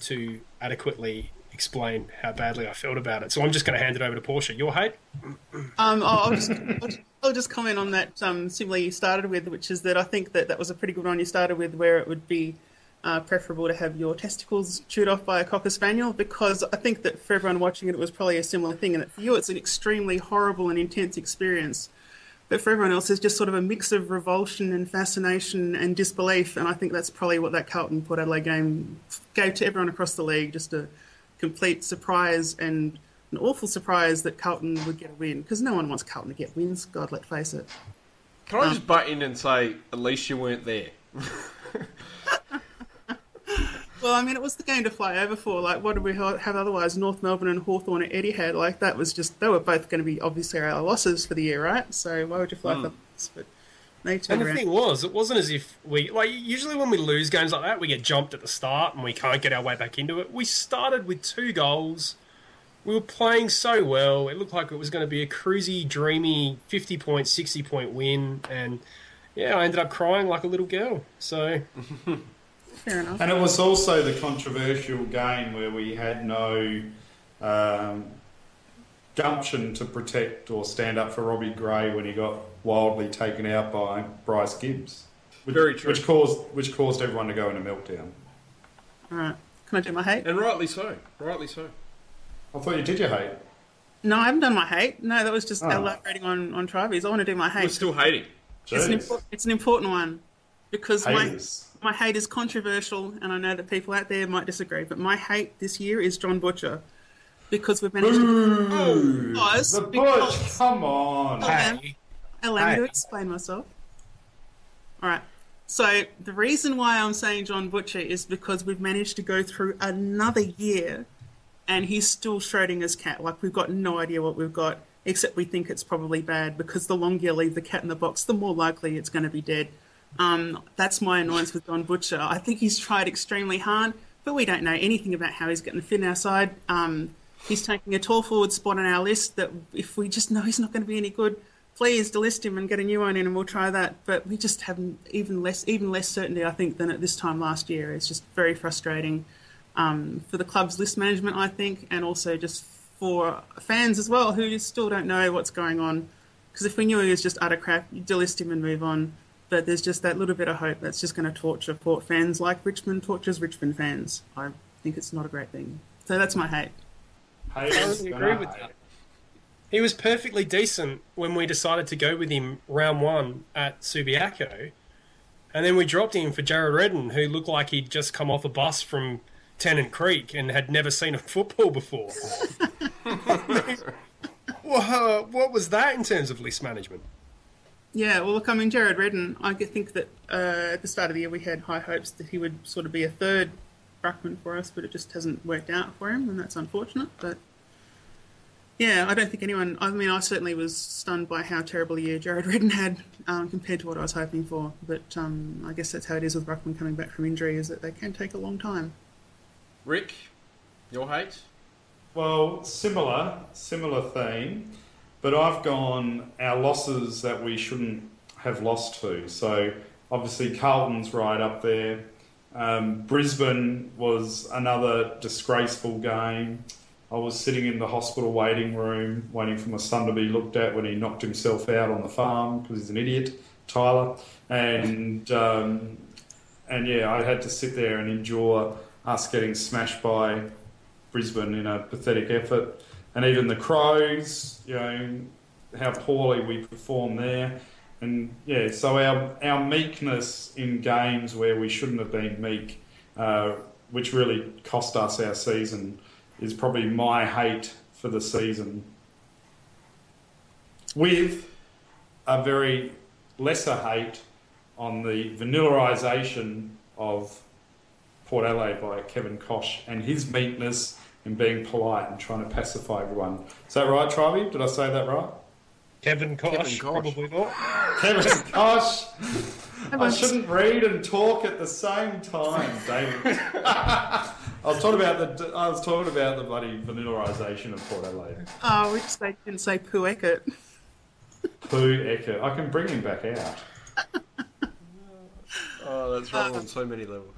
to adequately explain how badly I felt about it. So I'm just going to hand it over to Portia. Your hate? Um, I'll, just, I'll just comment on that um, simile you started with, which is that I think that that was a pretty good one you started with, where it would be uh, preferable to have your testicles chewed off by a cocker spaniel, because I think that for everyone watching it, it was probably a similar thing, and that for you, it's an extremely horrible and intense experience but for everyone else, it's just sort of a mix of revulsion and fascination and disbelief. And I think that's probably what that Carlton Port Adelaide game gave to everyone across the league just a complete surprise and an awful surprise that Carlton would get a win because no one wants Carlton to get wins. God, let's face it. Can I um, just butt in and say, at least you weren't there? Well, I mean, it was the game to fly over for. Like, what did we have otherwise? North Melbourne and Hawthorn at Etihad. Like, that was just, they were both going to be obviously our losses for the year, right? So why would you fly mm. for this? But and the around. thing was, it wasn't as if we, like, usually when we lose games like that, we get jumped at the start and we can't get our way back into it. We started with two goals. We were playing so well. It looked like it was going to be a cruisy, dreamy 50 point, 60 point win. And yeah, I ended up crying like a little girl. So. Fair enough. And it was also the controversial game where we had no um, gumption to protect or stand up for Robbie Gray when he got wildly taken out by Bryce Gibbs. Which, Very true. Which caused which caused everyone to go in a meltdown. All right. Can I do my hate? And rightly so. Rightly so. I thought you did your hate. No, I haven't done my hate. No, that was just oh. elaborating on on Trivies. I want to do my hate. We're still hating. It's an, impor- it's an, important one because Haters. My my hate is controversial, and I know that people out there might disagree, but my hate this year is John Butcher because we've managed Ooh, to. Because, the Butch, come on. Allow, hey. allow hey. me to explain myself. All right. So the reason why I'm saying John Butcher is because we've managed to go through another year and he's still Schrodinger's cat. Like we've got no idea what we've got, except we think it's probably bad because the longer you leave the cat in the box, the more likely it's going to be dead. Um, that's my annoyance with John Butcher. I think he's tried extremely hard, but we don't know anything about how he's going to fit in our side. Um, he's taking a tall forward spot on our list that if we just know he's not going to be any good, please delist him and get a new one in, and we'll try that. But we just have even less, even less certainty, I think, than at this time last year. It's just very frustrating um, for the club's list management, I think, and also just for fans as well who still don't know what's going on. Because if we knew he was just utter crap, you delist him and move on. But there's just that little bit of hope that's just going to torture Port fans like Richmond tortures Richmond fans. I think it's not a great thing. So that's my hate. I totally agree with that. He was perfectly decent when we decided to go with him round one at Subiaco. And then we dropped him for Jared Redden, who looked like he'd just come off a bus from Tennant Creek and had never seen a football before. Wha- what was that in terms of list management? Yeah, well, look, I mean, Jared Redden, I think that uh, at the start of the year we had high hopes that he would sort of be a third ruckman for us, but it just hasn't worked out for him, and that's unfortunate. But yeah, I don't think anyone. I mean, I certainly was stunned by how terrible a year Jared Redden had um, compared to what I was hoping for. But um, I guess that's how it is with ruckman coming back from injury, is that they can take a long time. Rick, your hate? Well, similar, similar theme, but I've gone our losses that we shouldn't have lost to. So obviously Carlton's right up there. Um, Brisbane was another disgraceful game. I was sitting in the hospital waiting room waiting for my son to be looked at when he knocked himself out on the farm because he's an idiot, Tyler. And um, and yeah, I had to sit there and endure us getting smashed by Brisbane in a pathetic effort. And even the Crows, you know, how poorly we perform there. And yeah, so our, our meekness in games where we shouldn't have been meek, uh, which really cost us our season, is probably my hate for the season. With a very lesser hate on the vanillaisation of Port Adelaide by Kevin Kosh and his meekness in being polite and trying to pacify everyone. Is that right, Trivey? Did I say that right? Kevin Kosh, Kevin Kosh. probably not. Kevin Kosh! I shouldn't read and talk at the same time, David. I was talking about the I was talking about the bloody vanillaisation of Port Adelaide. Oh, we just they didn't say Pooh Eckert. Pooh Ecker. I can bring him back out. Oh, that's wrong uh, on so many levels.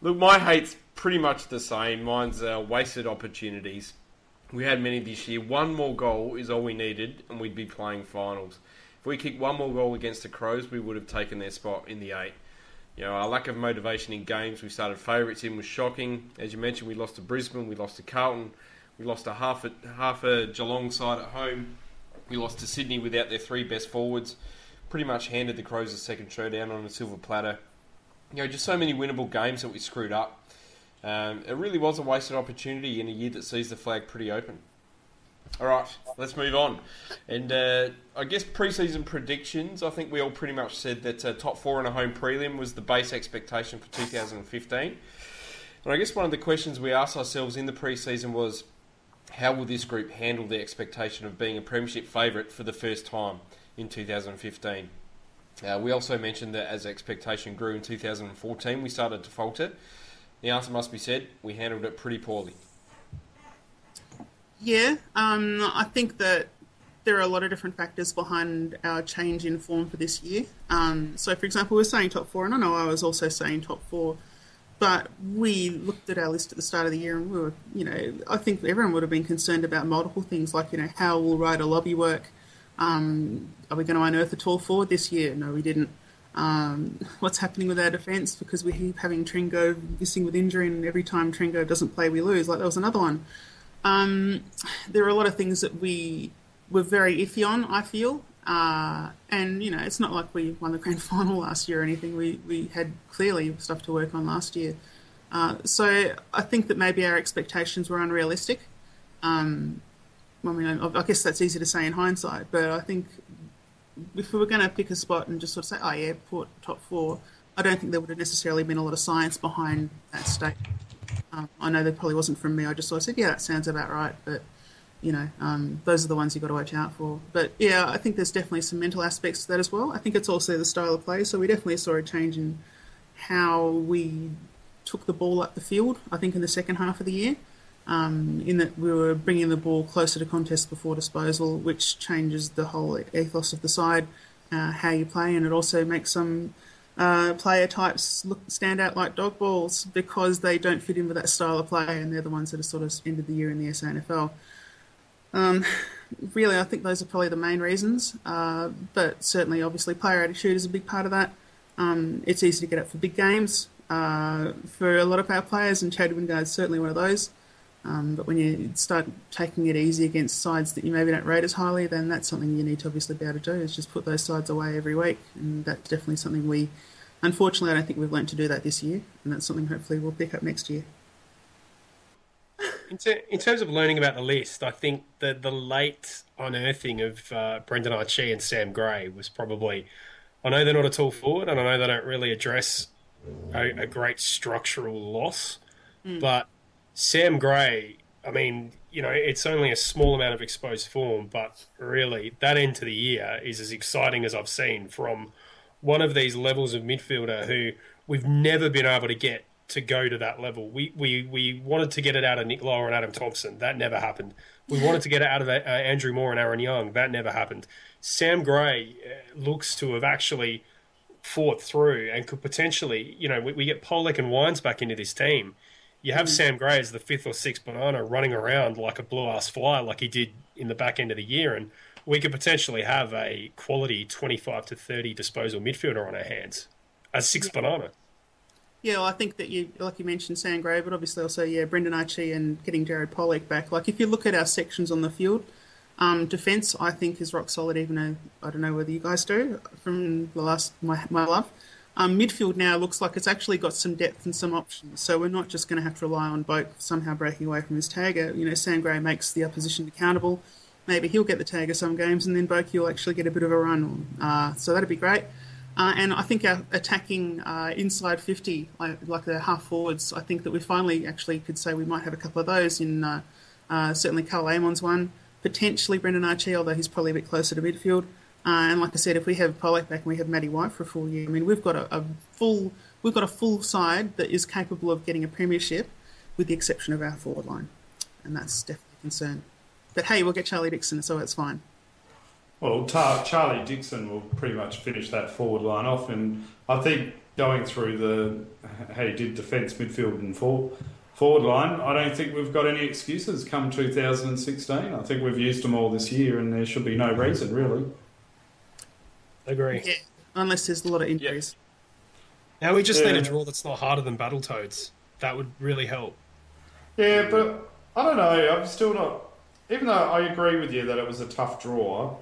Look, my hate's pretty much the same. Mine's uh, wasted opportunities. We had many this year. One more goal is all we needed, and we'd be playing finals. If we kicked one more goal against the Crows, we would have taken their spot in the eight. You know, our lack of motivation in games we started favourites in was shocking. As you mentioned, we lost to Brisbane, we lost to Carlton, we lost to half a, half a Geelong side at home, we lost to Sydney without their three best forwards. Pretty much handed the Crows a second showdown on a silver platter. You know, just so many winnable games that we screwed up. Um, it really was a wasted opportunity in a year that sees the flag pretty open. All right, let's move on. And uh, I guess preseason predictions. I think we all pretty much said that uh, top four in a home prelim was the base expectation for 2015. And I guess one of the questions we asked ourselves in the preseason was, how will this group handle the expectation of being a premiership favourite for the first time in 2015? Uh, we also mentioned that as expectation grew in 2014, we started to falter. The answer must be said, we handled it pretty poorly. Yeah, um, I think that there are a lot of different factors behind our change in form for this year. Um, so, for example, we're saying top four, and I know I was also saying top four, but we looked at our list at the start of the year and we were, you know, I think everyone would have been concerned about multiple things like, you know, how will Ryder Lobbe work? Um, are we going to unearth a tall forward this year? No, we didn't. Um, what's happening with our defence because we keep having Tringo missing with injury, and every time Tringo doesn't play, we lose. Like, that was another one. Um, there are a lot of things that we were very iffy on, I feel. Uh, and, you know, it's not like we won the grand final last year or anything. We, we had clearly stuff to work on last year. Uh, so I think that maybe our expectations were unrealistic. Um, I mean, I guess that's easy to say in hindsight, but I think if we were going to pick a spot and just sort of say, oh, yeah, Port top four, I don't think there would have necessarily been a lot of science behind that statement. Um, I know that probably wasn't from me. I just sort of said, yeah, that sounds about right. But you know, um, those are the ones you've got to watch out for. But yeah, I think there's definitely some mental aspects to that as well. I think it's also the style of play. So we definitely saw a change in how we took the ball up the field. I think in the second half of the year, um, in that we were bringing the ball closer to contest before disposal, which changes the whole ethos of the side, uh, how you play, and it also makes some uh, player types look stand out like dog balls because they don't fit in with that style of play, and they're the ones that have sort of ended the year in the SANFL. Um, really, I think those are probably the main reasons. Uh, but certainly, obviously, player attitude is a big part of that. Um, it's easy to get up for big games uh, for a lot of our players, and Chad is certainly one of those. Um, but when you start taking it easy against sides that you maybe don't rate as highly, then that's something you need to obviously be able to do is just put those sides away every week. And that's definitely something we, unfortunately, I don't think we've learned to do that this year. And that's something hopefully we'll pick up next year. In, ter- in, terms of learning about the list, I think that the late unearthing of uh, Brendan Archie and Sam Gray was probably. I know they're not a tall forward, and I know they don't really address a, a great structural loss, mm. but Sam Gray, I mean, you know, it's only a small amount of exposed form, but really, that end to the year is as exciting as I've seen from one of these levels of midfielder who we've never been able to get to go to that level. We we we wanted to get it out of Nick Lower and Adam Thompson. That never happened. We wanted to get it out of uh, Andrew Moore and Aaron Young. That never happened. Sam Gray uh, looks to have actually fought through and could potentially, you know, we, we get Polec and Wines back into this team. You have mm. Sam Gray as the fifth or sixth banana running around like a blue ass fly, like he did in the back end of the year, and we could potentially have a quality twenty-five to thirty disposal midfielder on our hands as sixth yeah. banana. Yeah, well, I think that you, like you mentioned, Sam Gray, but obviously also, yeah, Brendan Archie and getting Jared Polec back. Like, if you look at our sections on the field, um, defence, I think, is rock solid, even though I don't know whether you guys do from the last my, my love. Um, midfield now looks like it's actually got some depth and some options, so we're not just going to have to rely on Boak somehow breaking away from his tagger. You know, Sam Gray makes the opposition accountable. Maybe he'll get the tagger some games, and then Boak will actually get a bit of a run. Uh, so that'd be great. Uh, and I think our attacking uh, inside 50, like, like, the half forwards, I think that we finally actually could say we might have a couple of those in uh, uh certainly Karl Amon's one, potentially Brendan Archie, although he's probably a bit closer to midfield. Uh, and like I said, if we have Polec back and we have Matty White for a full year, I mean we've got a, a, full we've got a full side that is capable of getting a premiership, with the exception of our forward line, and that's definitely a concern. But hey, we'll get Charlie Dixon, so it's fine. Well, Tar- Charlie Dixon will pretty much finish that forward line off, and I think going through the how did defence, midfield, and forward forward line, I don't think we've got any excuses come 2016. I think we've used them all this year, and there should be no reason really. Agree. Yeah, unless there's a lot of injuries. Yeah. Now we just yeah. need a draw that's not harder than Battletoads. That would really help. Yeah, but I don't know. I'm still not. Even though I agree with you that it was a tough draw,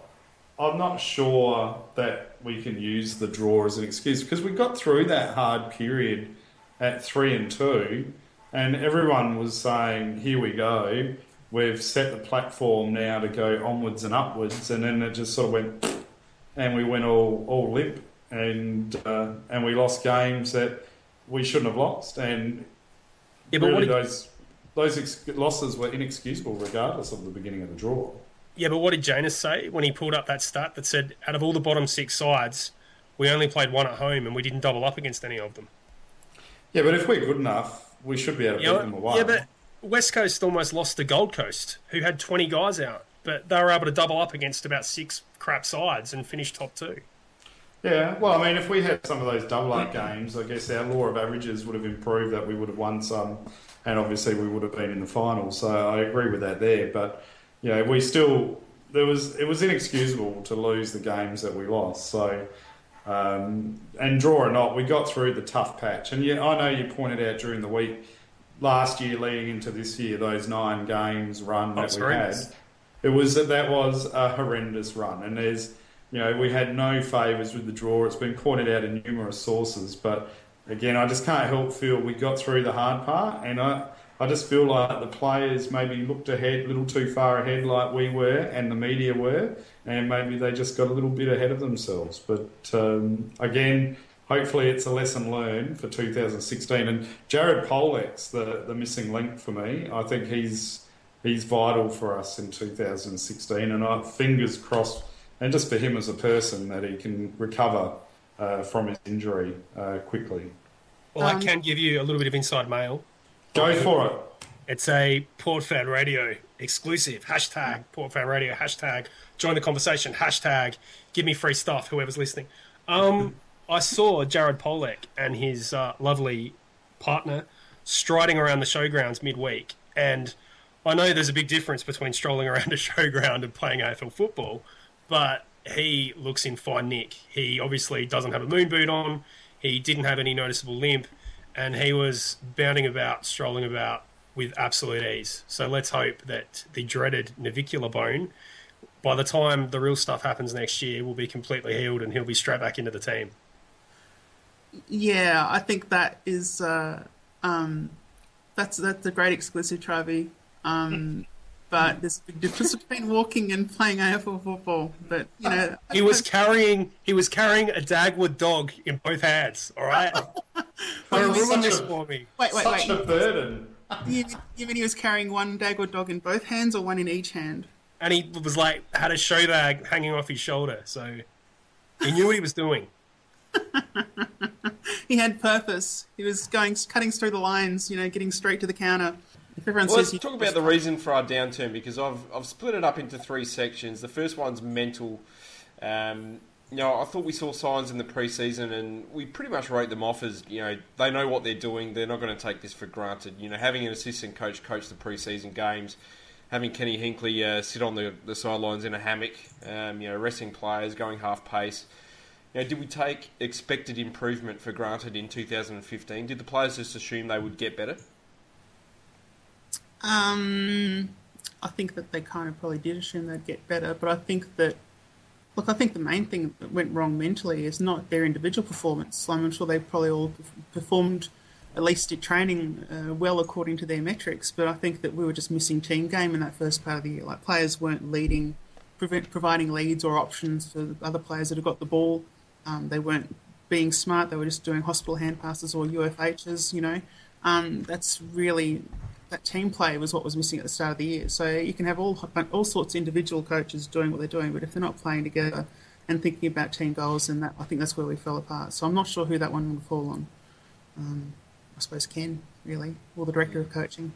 I'm not sure that we can use the draw as an excuse because we got through that hard period at three and two, and everyone was saying, "Here we go, we've set the platform now to go onwards and upwards," and then it just sort of went, and we went all all limp, and uh, and we lost games that we shouldn't have lost, and yeah, but really those those ex- losses were inexcusable regardless of the beginning of the draw. Yeah, but what did Janus say when he pulled up that stat that said out of all the bottom six sides, we only played one at home and we didn't double up against any of them? Yeah, but if we're good enough, we should be able to beat them away. Yeah, but West Coast almost lost to Gold Coast, who had 20 guys out, but they were able to double up against about six crap sides and finish top two. Yeah, well, I mean, if we had some of those double up games, I guess our law of averages would have improved, that we would have won some, and obviously we would have been in the final. So I agree with that there. But you know, we still there was it was inexcusable to lose the games that we lost. So. Um, and draw or not, we got through the tough patch. And yeah, I know you pointed out during the week last year leading into this year those nine games run that we horrendous. had. It was that that was a horrendous run, and there's you know we had no favours with the draw. It's been pointed out in numerous sources, but again, I just can't help feel we got through the hard part, and I I just feel like the players maybe looked ahead a little too far ahead, like we were, and the media were, and maybe they just got a little bit ahead of themselves. But um, again, hopefully it's a lesson learned for 2016. And Jared Polec's the, the missing link for me. I think he's he's vital for us in 2016, and I fingers crossed, and just for him as a person that he can recover uh, from his injury uh, quickly. Well, I Um, can give you a little bit of inside mail. Go for it. It's a Port Fan Radio exclusive. Hashtag Port Fan Radio. Hashtag join the conversation. Hashtag give me free stuff. Whoever's listening. Um, I saw Jared Polec and his uh, lovely partner striding around the showgrounds midweek, and I know there's a big difference between strolling around a showground and playing AFL football, but he looks in fine nick. He obviously doesn't have a moon boot on. He didn't have any noticeable limp, and he was bounding about, strolling about with absolute ease. So let's hope that the dreaded navicular bone, by the time the real stuff happens next year, will be completely healed and he'll be straight back into the team. Yeah, I think that is uh, um, that's that's a great exclusive, Travi. Um, but there's a big difference between walking and playing AFL football. But you know, He was carrying he was carrying a Dagwood dog in both hands. All right, don't ruin this for me. wait, wait, Such wait. a burden. You, you mean he was carrying one Dagwood dog in both hands or one in each hand? And he was like had a show bag hanging off his shoulder, so he knew what he was doing. He had purpose. He was going cutting through the lines. You know, getting straight to the counter. Everyone Well, let's talk about the reason for our downturn because I've I've split it up into three sections. The first one's mental. Um, you know, I thought we saw signs in the preseason, and we pretty much wrote them off as you know they know what they're doing. They're not going to take this for granted. You know, having an assistant coach coach the preseason games, having Kenny Hinkley uh, sit on the, the sidelines in a hammock, um, you know, resting players, going half pace. You know, did we take expected improvement for granted in 2015? Did the players just assume they would get better? Um, I think that they kind of probably did assume they'd get better, but I think that, look, I think the main thing that went wrong mentally is not their individual performance. So I'm sure they probably all performed, at least at training, uh, well according to their metrics, but I think that we were just missing team game in that first part of the year. Like, players weren't leading, prevent, providing leads or options for the other players that had got the ball. Um, they weren't being smart, they were just doing hospital hand passes or UFHs, you know. Um, that's really that team play was what was missing at the start of the year. So you can have all all sorts of individual coaches doing what they're doing, but if they're not playing together and thinking about team goals, then that I think that's where we fell apart. So I'm not sure who that one would fall on. Um, I suppose Ken really, or the director of coaching.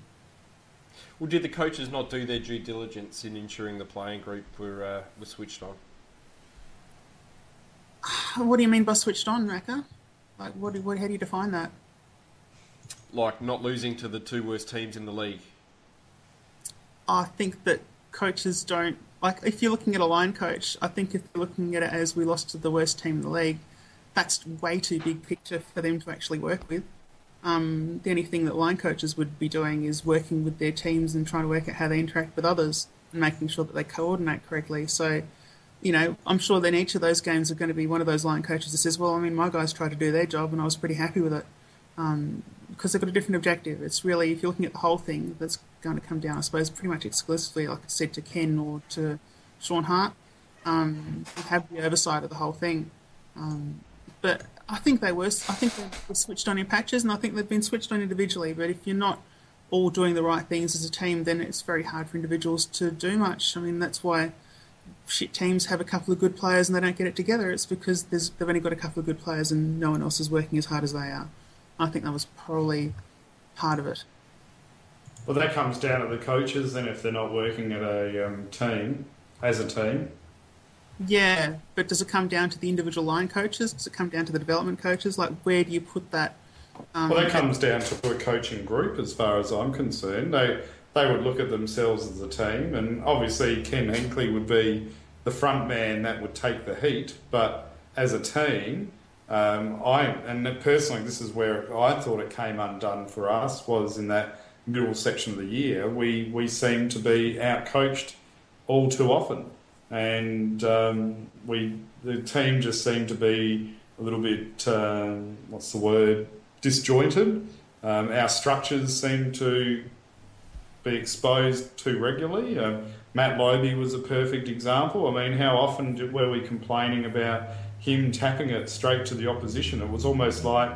Well, did the coaches not do their due diligence in ensuring the playing group were uh, were switched on? What do you mean by switched on, Raka? Like, what, what? How do you define that? Like not losing to the two worst teams in the league. I think that coaches don't like if you're looking at a line coach. I think if you're looking at it as we lost to the worst team in the league, that's way too big picture for them to actually work with. Um, the only thing that line coaches would be doing is working with their teams and trying to work out how they interact with others and making sure that they coordinate correctly. So, you know, I'm sure then each of those games are going to be one of those line coaches that says, "Well, I mean, my guys tried to do their job and I was pretty happy with it." Um, because they've got a different objective. It's really, if you're looking at the whole thing, that's going to come down, I suppose, pretty much exclusively, like I said, to Ken or to Shaun Hart, um, have the oversight of the whole thing. Um, but I think they were, I think they were switched on in patches, and I think they've been switched on individually. But if you're not all doing the right things as a team, then it's very hard for individuals to do much. I mean, that's why shit teams have a couple of good players and they don't get it together. It's because they've only got a couple of good players and no one else is working as hard as they are. I think that was probably part of it. Well, that comes down to the coaches, then, if they're not working at a um, team, as a team. Yeah, but does it come down to the individual line coaches? Does it come down to the development coaches? Like, where do you put that? Um, Well, that comes down to a coaching group, as far as I'm concerned. They they would look at themselves as a team, and obviously Ken Hinkley would be the front man that would take the heat. But as a team, um, I and personally, this is where I thought it came undone for us was in that middle section of the year. We we seemed to be outcoached all too often, and um, we the team just seemed to be a little bit um, what's the word disjointed. Um, our structures seemed to be exposed too regularly. Um, Matt Lobbe was a perfect example. I mean, how often were we complaining about him tapping it straight to the opposition. It was almost like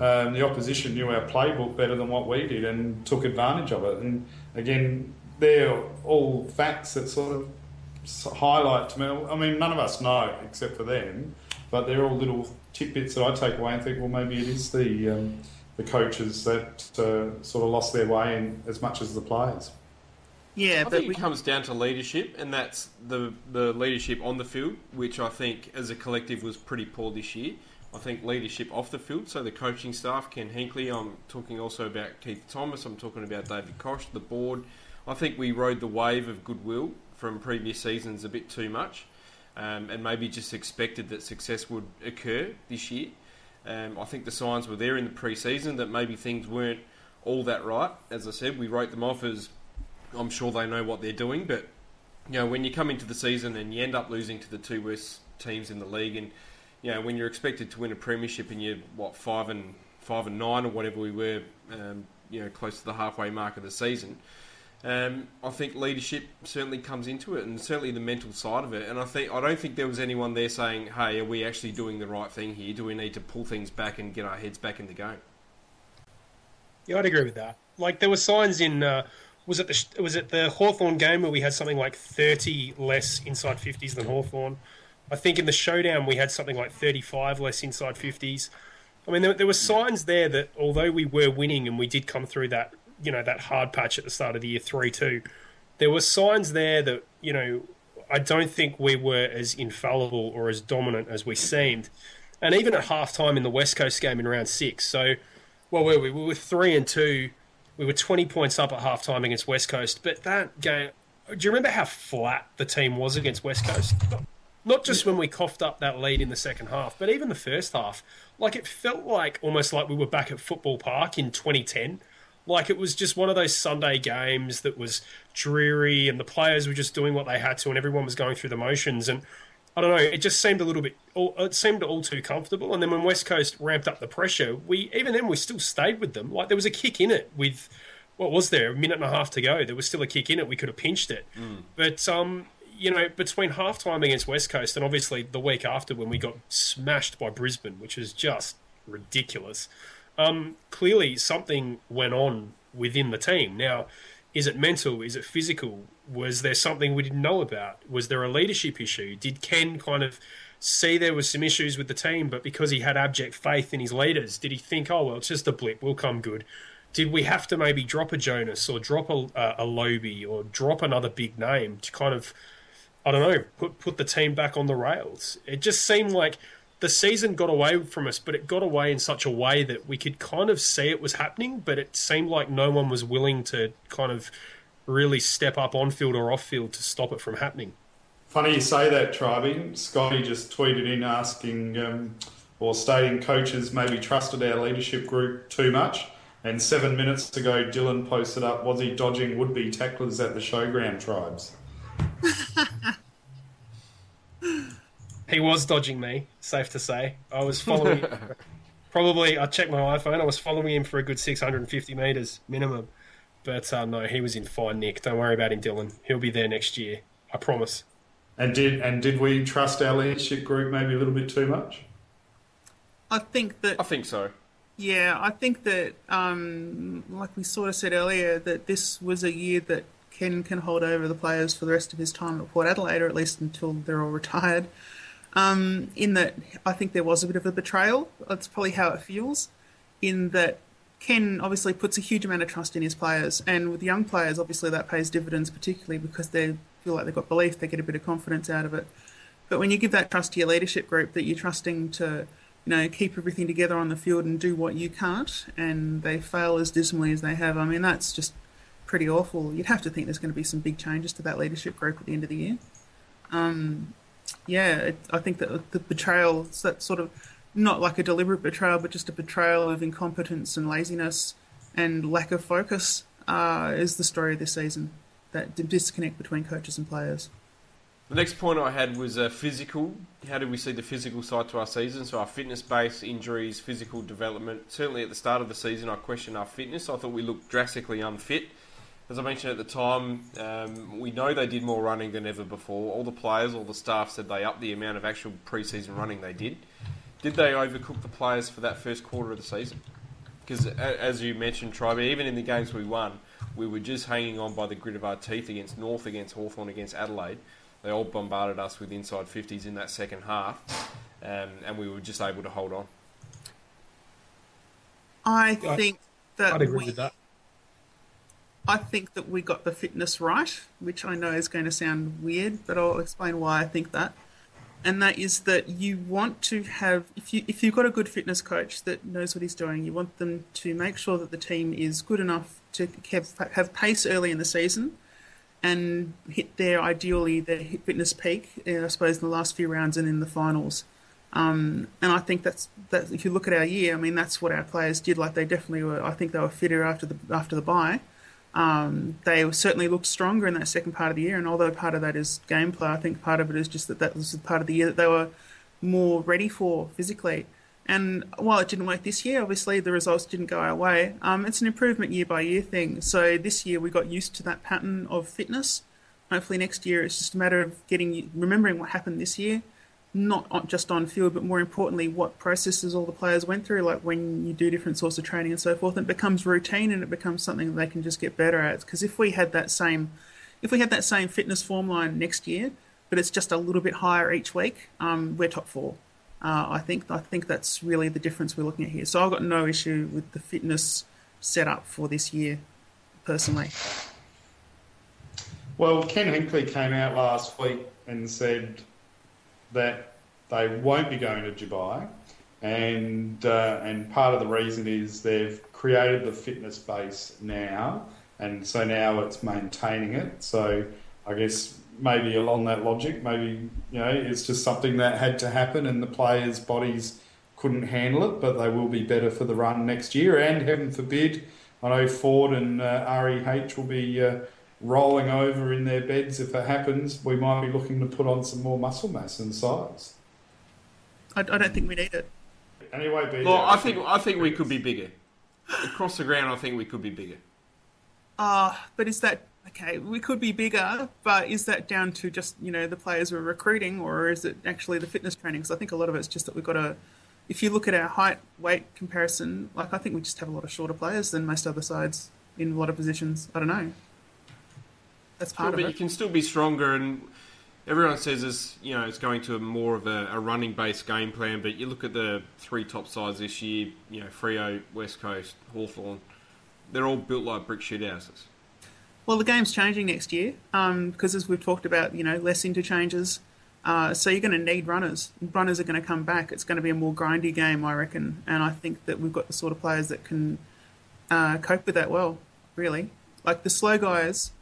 um, the opposition knew our playbook better than what we did and took advantage of it. And again, they're all facts that sort of highlight to me. I mean, none of us know except for them, but they're all little tidbits that I take away and think, well, maybe it is the um, the coaches that uh, sort of lost their way in as much as the players. Yeah, I but think we, it comes down to leadership, and that's the the leadership on the field, which I think as a collective was pretty poor this year. I think leadership off the field, so the coaching staff, Ken Hinkley, I'm talking also about Keith Thomas, I'm talking about David Kosh, the board. I think we rode the wave of goodwill from previous seasons a bit too much, um, and maybe just expected that success would occur this year. Um, I think the signs were there in the pre-season that maybe things weren't all that right. As I said, we wrote them off as I'm sure they know what they're doing, but you know when you come into the season and you end up losing to the two worst teams in the league, and you know when you're expected to win a premiership and you're what five and five and nine or whatever we were, um, you know close to the halfway mark of the season. Um, I think leadership certainly comes into it, and certainly the mental side of it. And I think I don't think there was anyone there saying, "Hey, are we actually doing the right thing here? Do we need to pull things back and get our heads back in the game?" Yeah, I'd agree with that. Like there were signs in uh, was it the was it the Hawthorn game where we had something like thirty less inside fifties than Hawthorn. I think in the showdown we had something like thirty five less inside fifties. I mean, there, there were signs there that although we were winning and we did come through that you know that hard patch at the start of the year three two, there were signs there that you know I don't think we were as infallible or as dominant as we seemed. And even at half time in the West Coast game in round six, so well, were we? We were three and two. We were twenty points up at half time against West Coast. But that game, do you remember how flat the team was against West Coast? Not just when we coughed up that lead in the second half, but even the first half. Like it felt like almost like we were back at Football Park in 2010. Like it was just one of those Sunday games that was dreary, and the players were just doing what they had to, and everyone was going through the motions. And I don't know, it just seemed a little bit, it seemed all too comfortable. And then when West Coast ramped up the pressure, we even then we still stayed with them. Like there was a kick in it with, what was there, a minute and a half to go. There was still a kick in it. We could have pinched it. But, um, you know, between half time against West Coast and obviously the week after when we got smashed by Brisbane, which was just ridiculous, um, clearly something went on within the team. Now, is it mental? Is it physical? Was there something we didn't know about? Was there a leadership issue? Did Ken kind of see there was some issues with the team, but because he had abject faith in his leaders, did he think, oh well, it's just a blip, we'll come good? Did we have to maybe drop a Jonas or drop a, a, Lobbe or drop another big name to kind of, I don't know, put put the team back on the rails? It just seemed like the season got away from us, but it got away in such a way that we could kind of see it was happening, but it seemed like no one was willing to kind of really step up on field or off field to stop it from happening. Funny you say that, Tribe. Scotty just tweeted in asking um, or stating coaches maybe trusted our leadership group too much. And seven minutes ago, Dylan posted up, was he dodging would-be tacklers at the showground tribes? He was dodging me, safe to say. I was following probably I checked my iPhone, I was following him for a good 650 metres minimum. But uh, no, he was in fine nick. Don't worry about him, Dylan. He'll be there next year. I promise. And did and did we trust our leadership group maybe a little bit too much? I think that I think so. Yeah, I think that, um, like we sort of said earlier, that this was a year that Ken can hold over the players for the rest of his time at Port Adelaide, or at least until they're all retired. Um, in that, I think there was a bit of a betrayal. That's probably how it feels. In that, Ken obviously puts a huge amount of trust in his players, and with young players, obviously that pays dividends, particularly because they feel like they've got belief, they get a bit of confidence out of it. But when you give that trust to your leadership group, that you're trusting to you know, keep everything together on the field and do what you can't, and they fail as dismally as they have. I mean, that's just pretty awful. You'd have to think there's going to be some big changes to that leadership group at the end of the year. Um, yeah, it, I think that the betrayal, that sort of not like a deliberate betrayal, but just a betrayal of incompetence and laziness and lack of focus, uh, is the story of this season. That disconnect between coaches and players. The next point I had was uh, physical. How did we see the physical side to our season? So our fitness base, injuries, physical development. Certainly at the start of the season, I questioned our fitness. I thought we looked drastically unfit. As I mentioned at the time, um, we know they did more running than ever before. All the players, all the staff said they upped the amount of actual pre-season running they did. Did they overcook the players for that first quarter of the season? Because as you mentioned, Tribe, even in the games we won, we were just hanging on by the grit of our teeth against North, against Hawthorn, against Adelaide. They all bombarded us with inside 50s in that second half, um, and we were just able to hold on. I think that I'd agree we, with that. I think that we got the fitness right, which I know is going to sound weird, but I'll explain why I think that. And that is that you want to have if you if you've got a good fitness coach that knows what he's doing, you want them to make sure that the team is good enough to have have pace early in the season and hit their ideally their fitness peak, uh, I suppose, in the last few rounds and in the finals. Um, and I think that's that. If you look at our year, I mean, that's what our players did. Like they definitely were. I think they were fitter after the after the bye. Um, they certainly looked stronger in that second part of the year, and although part of that is gameplay, I think part of it is just that that was the part of the year that they were more ready for physically. And while it didn't work this year, obviously the results didn't go our way. Um, it's an improvement year by year thing. So this year we got used to that pattern of fitness. Hopefully next year it's just a matter of getting remembering what happened this year, not just on field, but more importantly what processes all the players went through. Like when you do different sorts of training and so forth, it becomes routine and it becomes something they can just get better at. Because if we had that same, if we had that same fitness form line next year, but it's just a little bit higher each week, um, we're top four. Uh, I think I think that's really the difference we're looking at here. So I've got no issue with the fitness setup for this year, personally. Well, Ken Hinkley came out last week and said that they won't be going to Dubai, and uh, and part of the reason is they've created the fitness base now, and so now it's maintaining it. So I guess maybe along that logic, maybe you know it's just something that had to happen, and the players' bodies couldn't handle it, but they will be better for the run next year. And heaven forbid, I know Ford and uh, REH will be uh, rolling over in their beds if it happens. We might be looking to put on some more muscle mass and size. I, I don't think we need it. Anyway, be Well, I think I think we could be bigger. Across the ground, I think we could be bigger. Uh, but is that okay? We could be bigger, but is that down to just you know the players we're recruiting, or is it actually the fitness training? Because I think a lot of it's just that we've got to. If you look at our height weight comparison, like I think we just have a lot of shorter players than most other sides in a lot of positions. I don't know. That's part Sure, part but of you can still be stronger, and everyone says it's you know it's going to a more of a, a running based game plan. But you look at the three top sides this year, you know, Freo, West Coast, Hawthorn, they're all built like brick shit houses. Well, the game's changing next year um, because, as we've talked about, you know, less interchanges. Uh, so you're going to need runners. Runners are going to come back. It's going to be a more grindy game, I reckon. And I think that we've got the sort of players that can uh, cope with that well. Really, like the slow guys.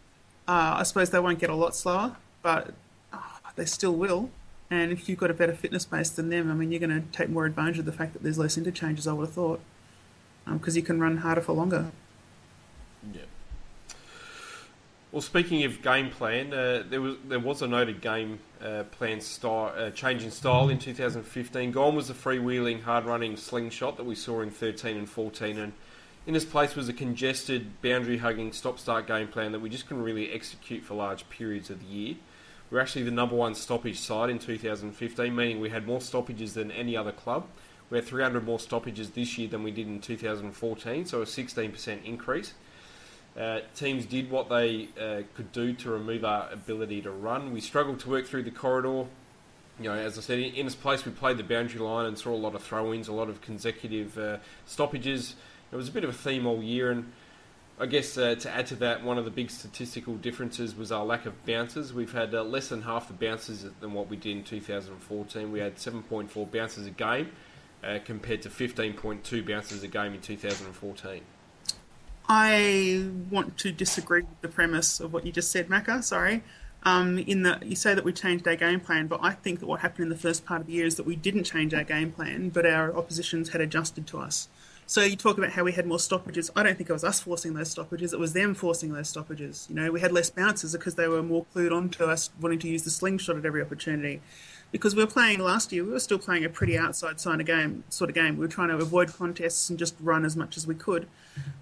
Uh, I suppose they won't get a lot slower, but uh, they still will. And if you've got a better fitness base than them, I mean, you're going to take more advantage of the fact that there's less interchanges. I would have thought, because you can run harder for longer. Yeah. Well, speaking of game plan, uh, there was there was a noted game uh, plan style, uh, change in style in 2015. Gone was the freewheeling, hard running slingshot that we saw in 13 and 14, and in its place was a congested, boundary hugging, stop start game plan that we just couldn't really execute for large periods of the year. We're actually the number one stoppage side in 2015, meaning we had more stoppages than any other club. We had 300 more stoppages this year than we did in 2014, so a 16% increase. Uh, teams did what they uh, could do to remove our ability to run. We struggled to work through the corridor. You know, as I said, in, this place, we played the boundary line and saw a lot of throw-ins, a lot of consecutive uh, stoppages. It was a bit of a theme all year, and I guess uh, to add to that, one of the big statistical differences was our lack of bounces. We've had uh, less than half the bounces than what we did in 2014. We had 7.4 bounces a game uh, compared to 15.2 bounces a game in 2014. I want to disagree with the premise of what you just said, Macca. Sorry. Um, in that you say that we changed our game plan, but I think that what happened in the first part of the year is that we didn't change our game plan, but our oppositions had adjusted to us. So you talk about how we had more stoppages. I don't think it was us forcing those stoppages. It was them forcing those stoppages. You know, we had less bounces because they were more clued on to us wanting to use the slingshot at every opportunity. Because we were playing last year, we were still playing a pretty outside side of game sort of game. We were trying to avoid contests and just run as much as we could.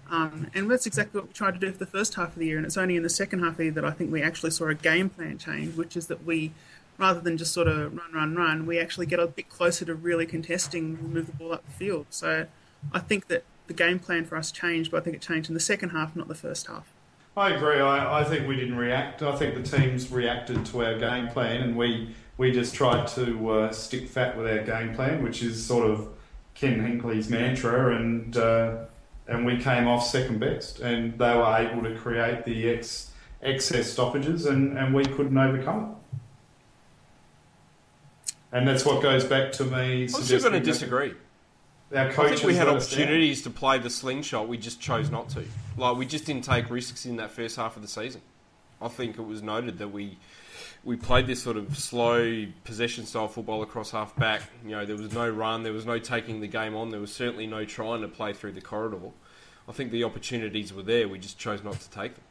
Um, and that's exactly what we tried to do for the first half of the year. And it's only in the second half of the year that I think we actually saw a game plan change, which is that we rather than just sort of run, run, run, we actually get a bit closer to really contesting, move the ball up the field. So I think that the game plan for us changed, but I think it changed in the second half, not the first half. I agree. I, I think we didn't react. I think the teams reacted to our game plan, and we we just tried to uh, stick fat with our game plan, which is sort of Ken Hinkley's mantra, and uh, and we came off second best, and they were able to create the ex, excess stoppages, and, and we couldn't overcome it. And that's what goes back to me. I'm still going to that disagree. Our I think we had let us down. opportunities to play the slingshot. We just chose not to. Like we just didn't take risks in that first half of the season. I think it was noted that we we played this sort of slow possession style football across half back. You know, there was no run, there was no taking the game on, there was certainly no trying to play through the corridor. I think the opportunities were there. We just chose not to take them.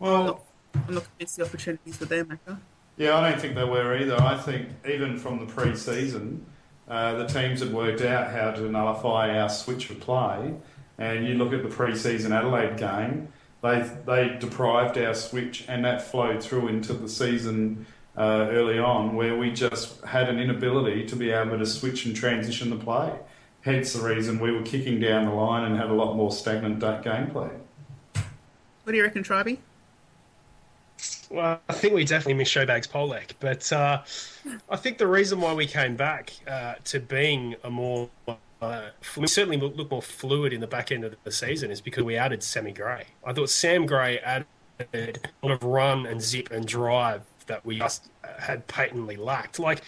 Well, I'm not convinced the opportunities were there, Macca. Yeah, I don't think they were either. I think even from the pre-season, uh, the teams had worked out how to nullify our switch of play. And you look at the pre-season Adelaide game, they they deprived our switch, and that flowed through into the season uh, early on, where we just had an inability to be able to switch and transition the play. Hence the reason we were kicking down the line and had a lot more stagnant da- gameplay. What do you reckon, Tribe? Well, I think we definitely missed Showbags Polec, but uh, I think the reason why we came back uh, to being a more uh, we certainly look more fluid in the back end of the season is because we added Sammy Gray. I thought Sam Gray added a lot of run and zip and drive that we just had patently lacked. Like,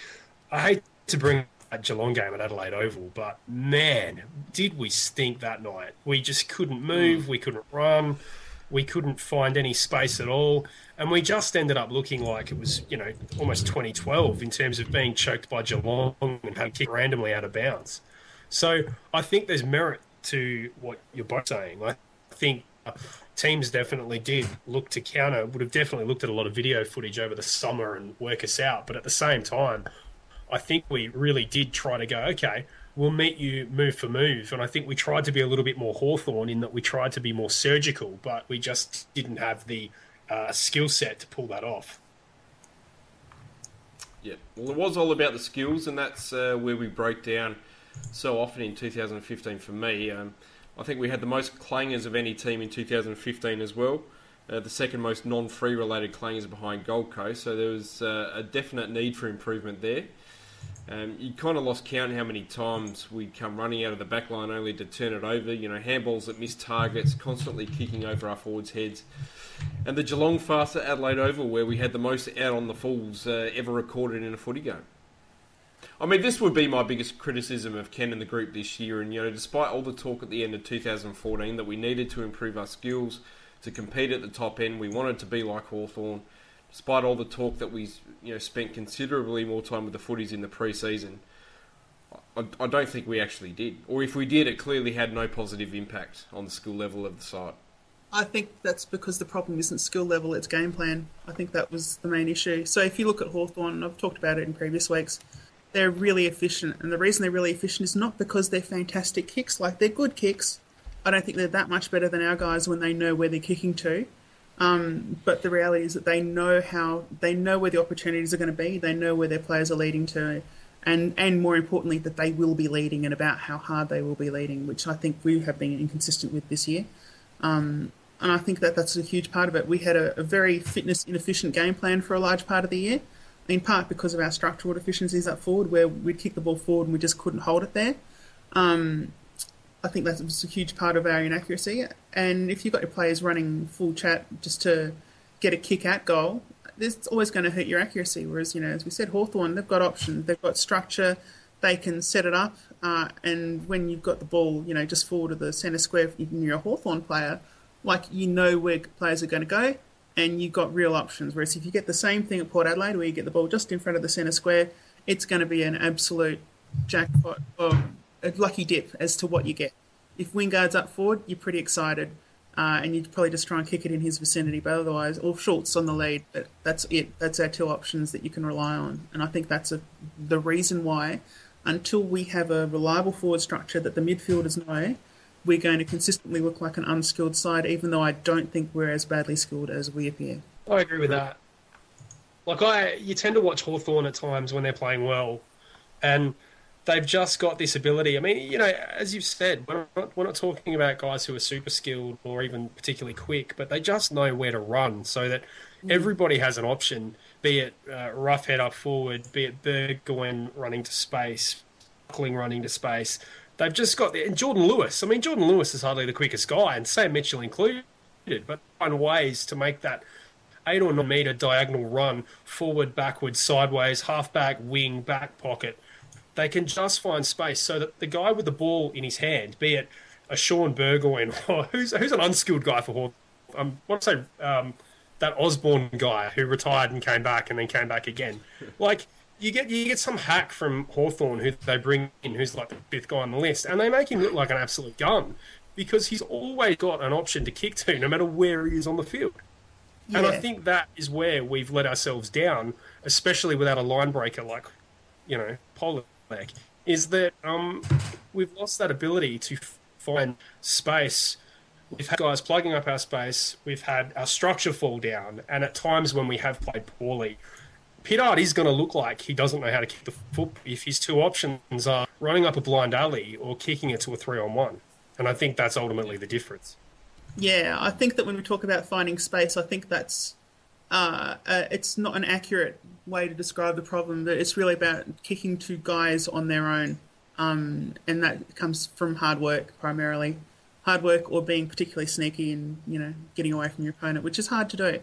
I hate to bring up that Geelong game at Adelaide Oval, but man, did we stink that night. We just couldn't move, we couldn't run, we couldn't find any space at all. And we just ended up looking like it was, you know, almost 2012 in terms of being choked by Geelong and having kicked randomly out of bounds. So I think there's merit to what you're both saying. I think teams definitely did look to counter, would have definitely looked at a lot of video footage over the summer and work us out. But at the same time, I think we really did try to go, okay, we'll meet you move for move. And I think we tried to be a little bit more Hawthorn in that we tried to be more surgical, but we just didn't have the uh, skill set to pull that off. Yeah, well, it was all about the skills, and that's uh, where we broke down so often in 2015 for me. Um, I think we had the most clangers of any team in 2015 as well. Uh, the second most non-free related clangers behind Gold Coast, so there was uh, a definite need for improvement there. Um, you kind of lost count how many times we'd come running out of the back line only to turn it over. You know, handballs that missed targets, constantly kicking over our forwards' heads. And the Geelong fast at Adelaide Oval, where we had the most out on the falls uh, ever recorded in a footy game. I mean, this would be my biggest criticism of Ken and the group this year. And, you know, despite all the talk at the end of 2014 that we needed to improve our skills to compete at the top end, we wanted to be like Hawthorn. Despite all the talk that we, you know, spent considerably more time with the footies in the pre-season, I, I don't think we actually did. Or if we did, it clearly had no positive impact on the skill level of the side. I think that's because the problem isn't skill level, it's game plan. I think that was the main issue. So if you look at Hawthorn, I've talked about it in previous weeks, they're really efficient. And the reason they're really efficient is not because they're fantastic kicks, like they're good kicks. I don't think they're that much better than our guys when they know where they're kicking to. Um, but the reality is that they know how they know where the opportunities are going to be. They know where their players are leading to, and and more importantly, that they will be leading and about how hard they will be leading, which I think we have been inconsistent with this year. Um, and I think that that's a huge part of it. We had a, a, very fitness inefficient game plan for a large part of the year, in part because of our structural deficiencies up forward, where we'd kick the ball forward and we just couldn't hold it there. Um, I think that was a huge part of our inaccuracy. And if you've got your players running full chat just to get a kick at goal, it's always going to hurt your accuracy. Whereas, you know, as we said, Hawthorn, they've got options, they've got structure, they can set it up. Uh, and when you've got the ball, you know, just forward of the centre square, if you're a Hawthorn player, like you know where players are going to go and you've got real options. Whereas if you get the same thing at Port Adelaide where you get the ball just in front of the centre square, it's going to be an absolute jackpot a lucky dip as to what you get. If Wingard's up forward, you're pretty excited, uh, and you'd probably just try and kick it in his vicinity. But otherwise, or Schultz on the lead. But that's it. That's our two options that you can rely on, and I think that's a, the reason why. Until we have a reliable forward structure that the midfielders know, we're going to consistently look like an unskilled side, even though I don't think we're as badly skilled as we appear. I agree with that. Like I, you tend to watch Hawthorn at times when they're playing well, and they've just got this ability. I mean, you know, as you've said, we're not, we're not talking about guys who are super skilled or even particularly quick, but they just know where to run, so that everybody has an option. Be it uh, Roughead up forward, be it Burgoyne running to space, Buckling running to space. They've just got the, and Jordan Lewis. I mean, Jordan Lewis is hardly the quickest guy, and Sam Mitchell included. But find ways to make that eight or nine meter diagonal run forward, backward, sideways, halfback, wing, back pocket. They can just find space so that the guy with the ball in his hand, be it a Shaun Burgoyne or who's who's an unskilled guy for Hawthorn, um, what to say um, that Osborne guy who retired and came back and then came back again. Like you get you get some hack from Hawthorn who they bring in who's like the fifth guy on the list, and they make him look like an absolute gun because he's always got an option to kick to no matter where he is on the field. And I think that is where we've let ourselves down, especially without a line breaker like, you know, Is that um, we've lost that ability to find space. We've had guys plugging up our space. We've had our structure fall down, and at times when we have played poorly, Pittard is going to look like he doesn't know how to kick the foot if his two options are running up a blind alley or kicking it to a three on one. And I think that's ultimately the difference. Yeah, I think that when we talk about finding space, I think that's uh, uh, it's not an accurate way to describe the problem. But it's really about kicking two guys on their own, um, and that comes from hard work primarily, hard work or being particularly sneaky and you know getting away from your opponent, which is hard to do.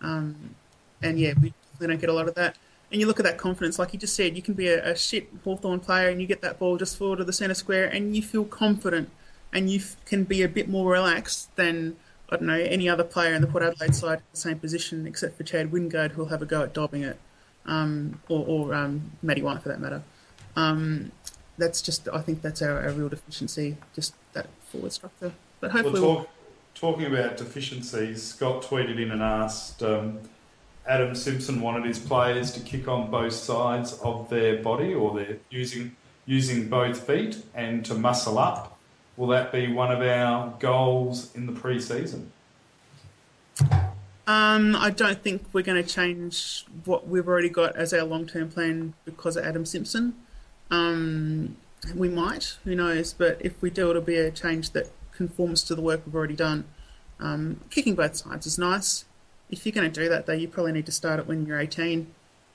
Um, and yeah, we, we don't get a lot of that. And you look at that confidence, like you just said, you can be a, a shit Hawthorn player and you get that ball just forward to the centre square and you feel confident and you f- can be a bit more relaxed than, I don't know, any other player in the Port Adelaide side in the same position except for Chad Wingard who'll have a go at dobbing it, um, or, or um, Matty White for that matter. Um, that's just, I think that's our, our real deficiency, just that forward structure. But Well, hopefully, we'll, talking about deficiencies, Scott tweeted in and asked um, Adam Simpson wanted his players to kick on both sides of their body, or they're using using both feet, and to muscle up. Will that be one of our goals in the pre-season? Um, I don't think we're going to change what we've already got as our long term plan because of Adam Simpson. Um, we might, who knows? But if we do, it'll be a change that conforms to the work we've already done. Um, kicking both sides is nice. If you're going to do that, though, you probably need to start it when you're 18,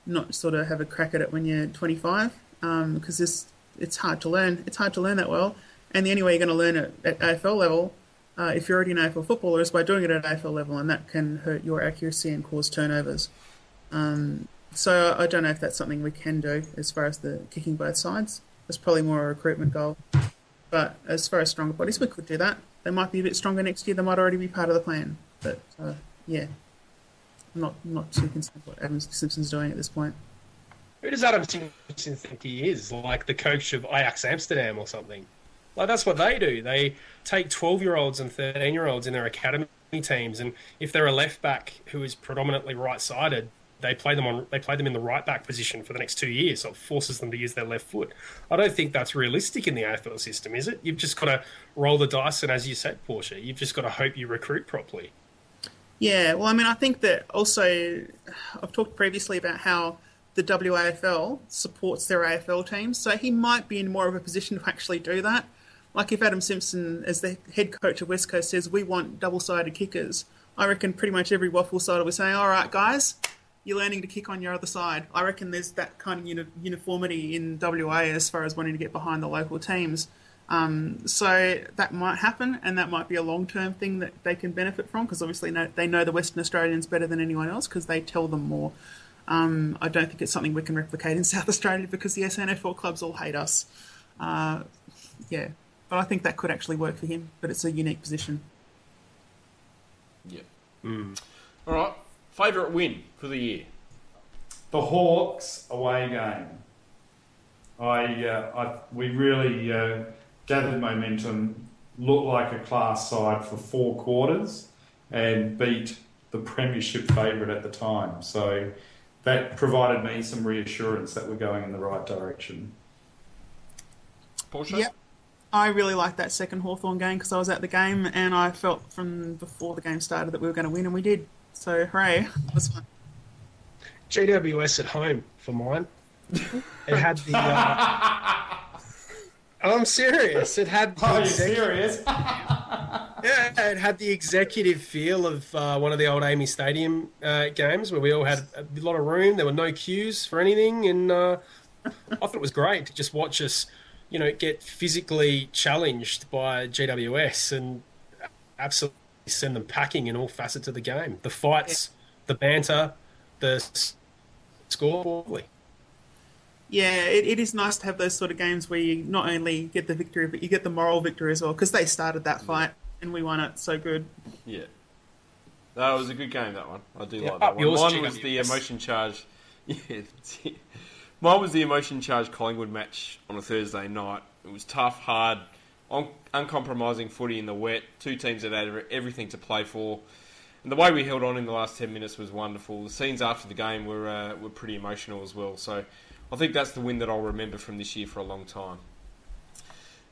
not sort of have a crack at it when you're 25, because this it's hard to learn. It's hard to learn that well, and the only way you're going to learn it at AFL level uh, if you're already an AFL footballer, is by doing it at AFL level, and that can hurt your accuracy and cause turnovers. Um, so I don't know if that's something we can do as far as the kicking both sides. It's probably more a recruitment goal. But as far as stronger bodies, we could do that. They might be a bit stronger next year. They might already be part of the plan. But uh, yeah, I'm not not too concerned what Adam Simpson's doing at this point. Who does Adam Simpson think he is? Like the coach of Ajax Amsterdam or something? Like that's what they do. They take twelve-year-olds and thirteen-year-olds in their academy teams, and if they're a left back who is predominantly right-sided, they play them on. They play them in the right back position for the next two years. So it forces them to use their left foot. I don't think that's realistic in the AFL system, is it? You've just got to roll the dice, and as you said, Portia, you've just got to hope you recruit properly. Yeah, well, I mean, I think that also I've talked previously about how the WAFL supports their AFL teams, so he might be in more of a position to actually do that. Like if Adam Simpson, as the head coach of West Coast, says we want double-sided kickers, I reckon pretty much every WAFL side will be saying, "All right, guys, you're learning to kick on your other side." I reckon there's that kind of uni- uniformity in WA as far as wanting to get behind the local teams. Um, so that might happen, and that might be a long-term thing that they can benefit from because obviously know, they know the Western Australians better than anyone else because they tell them more. Um, I don't think it's something we can replicate in South Australia because the SANFL clubs all hate us. Uh, yeah, but I think that could actually work for him. But it's a unique position. Yep. All right. Favourite win for the year? The Hawks away game. I, uh, I we really uh, gathered momentum looked like a class side for four quarters and beat the premiership favourite at the time. So that provided me some reassurance that we're going in the right direction. Portia? Yep. I really liked that second Hawthorn game because I was at the game and I felt from before the game started that we were going to win and we did. So hooray! It was fun. GWS at home for mine. It had the. Uh, I'm serious. It had. the Are you exec- serious? Yeah, it had the executive feel of uh, one of the old AAMI Stadium uh, games where we all had a lot of room. There were no queues for anything, and uh, I thought it was great to just watch us, you know, get physically challenged by GWS and absolutely send them packing in all facets of the game. The fights, the banter, the s- score. Yeah, it, it is nice to have those sort of games where you not only get the victory, but you get the moral victory as well because they started that fight and we won it. So good. Yeah. That was a good game, that one. I do Yeah, like that one. yours, Mine was the emotion charge. Yeah. Mine was the emotion charged Collingwood match on a Thursday night. It was tough, hard, un- uncompromising footy in the wet. Two teams that had everything to play for. And the way we held on in the last 10 minutes was wonderful. The scenes after the game were, uh, were pretty emotional as well. So I think that's the win that I'll remember from this year for a long time.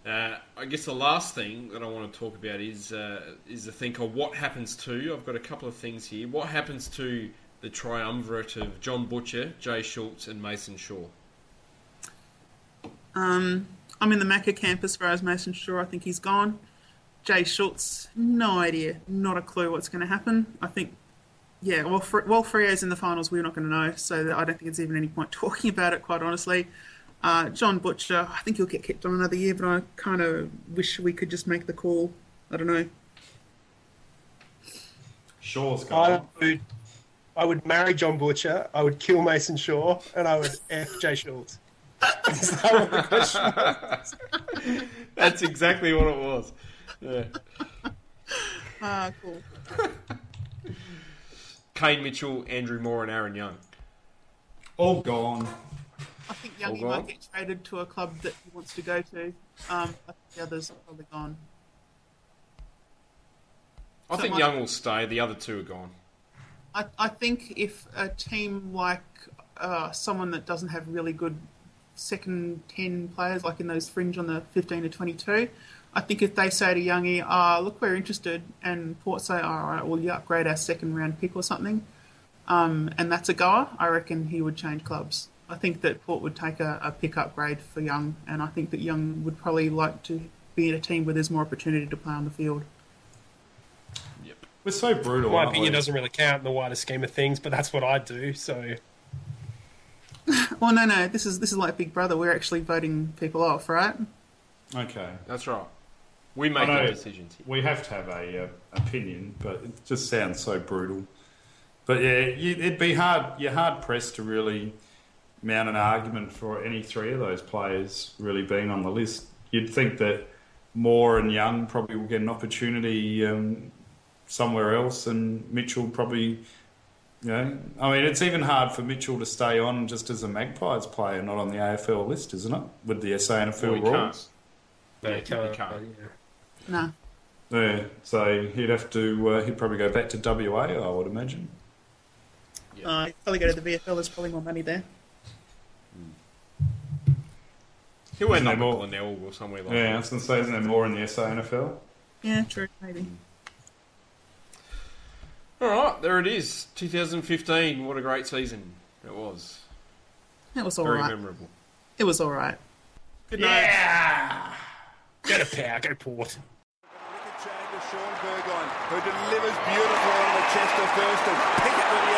Uh, I guess the last thing that I want to talk about is uh, is the think of what happens to. I've got a couple of things here. What happens to the triumvirate of John Butcher, Jay Schultz, and Mason Shaw? Um, I'm in the Macca camp as far as Mason Shaw. I think he's gone. Jay Schultz, no idea, not a clue what's going to happen. I think, yeah, well, Fre- while Freo's in the finals, we're not going to know, so I don't think it's even any point talking about it, quite honestly. Uh, John Butcher, I think he'll get kept on another year, but I kind of wish we could just make the call. I don't know. Shaw's I gone. Would, I would marry John Butcher. I would kill Mason Shaw, and I would f Jay Schultz. Is that what the question was? That's exactly what it was. Yeah. Ah, cool. Kane Mitchell, Andrew Moore, and Aaron Young. All gone. I think All Youngie might get traded to a club that he wants to go to. Um, I think the others are probably gone. I So think Young will stay. The other two are gone. I, I think if a team like uh, someone that doesn't have really good second 10 players, like in those fringe on the 15 to 22, I think if they say to Youngie, ah, look, we're interested, and Port say, all right, well, you upgrade our second round pick or something, um, and that's a goer, I reckon he would change clubs. I think that Port would take a, a pick upgrade for Young, and I think that Young would probably like to be in a team where there's more opportunity to play on the field. Yep. We're so brutal. My opinion we? doesn't really count in the wider scheme of things, but that's what I do. So Well, no, no, this is this is like Big Brother. We're actually voting people off, right? Okay. That's right. We make the decisions here. We have to have a uh, opinion, but it just sounds so brutal. But yeah, you, it'd be hard. You're hard pressed to really mount an argument for any three of those players really being on the list. You'd think that Moore and Young probably will get an opportunity um, somewhere else, and Mitchell probably. You know, I mean, it's even hard for Mitchell to stay on just as a Magpies player, not on the AFL list, isn't it? With the SANFL Well, he rules. can't. but Yeah, it can't- can't. yeah. No. Yeah, so he'd have to. Uh, he'd probably go back to WA, I would imagine. Uh, probably go to the VFL. There's probably more money there. He'll end up there more- Glenelg or somewhere like Yeah, I that. was going to say, isn't there more in the SANFL? Yeah, true, maybe. All right, there it is. 2015. What a great season it was. It was all Very right. memorable. It was all right. Good night. Go to power, go Port. Wicket change Shaun Burgoyne, who delivers beautiful on the chest of Thurston. Pickett with the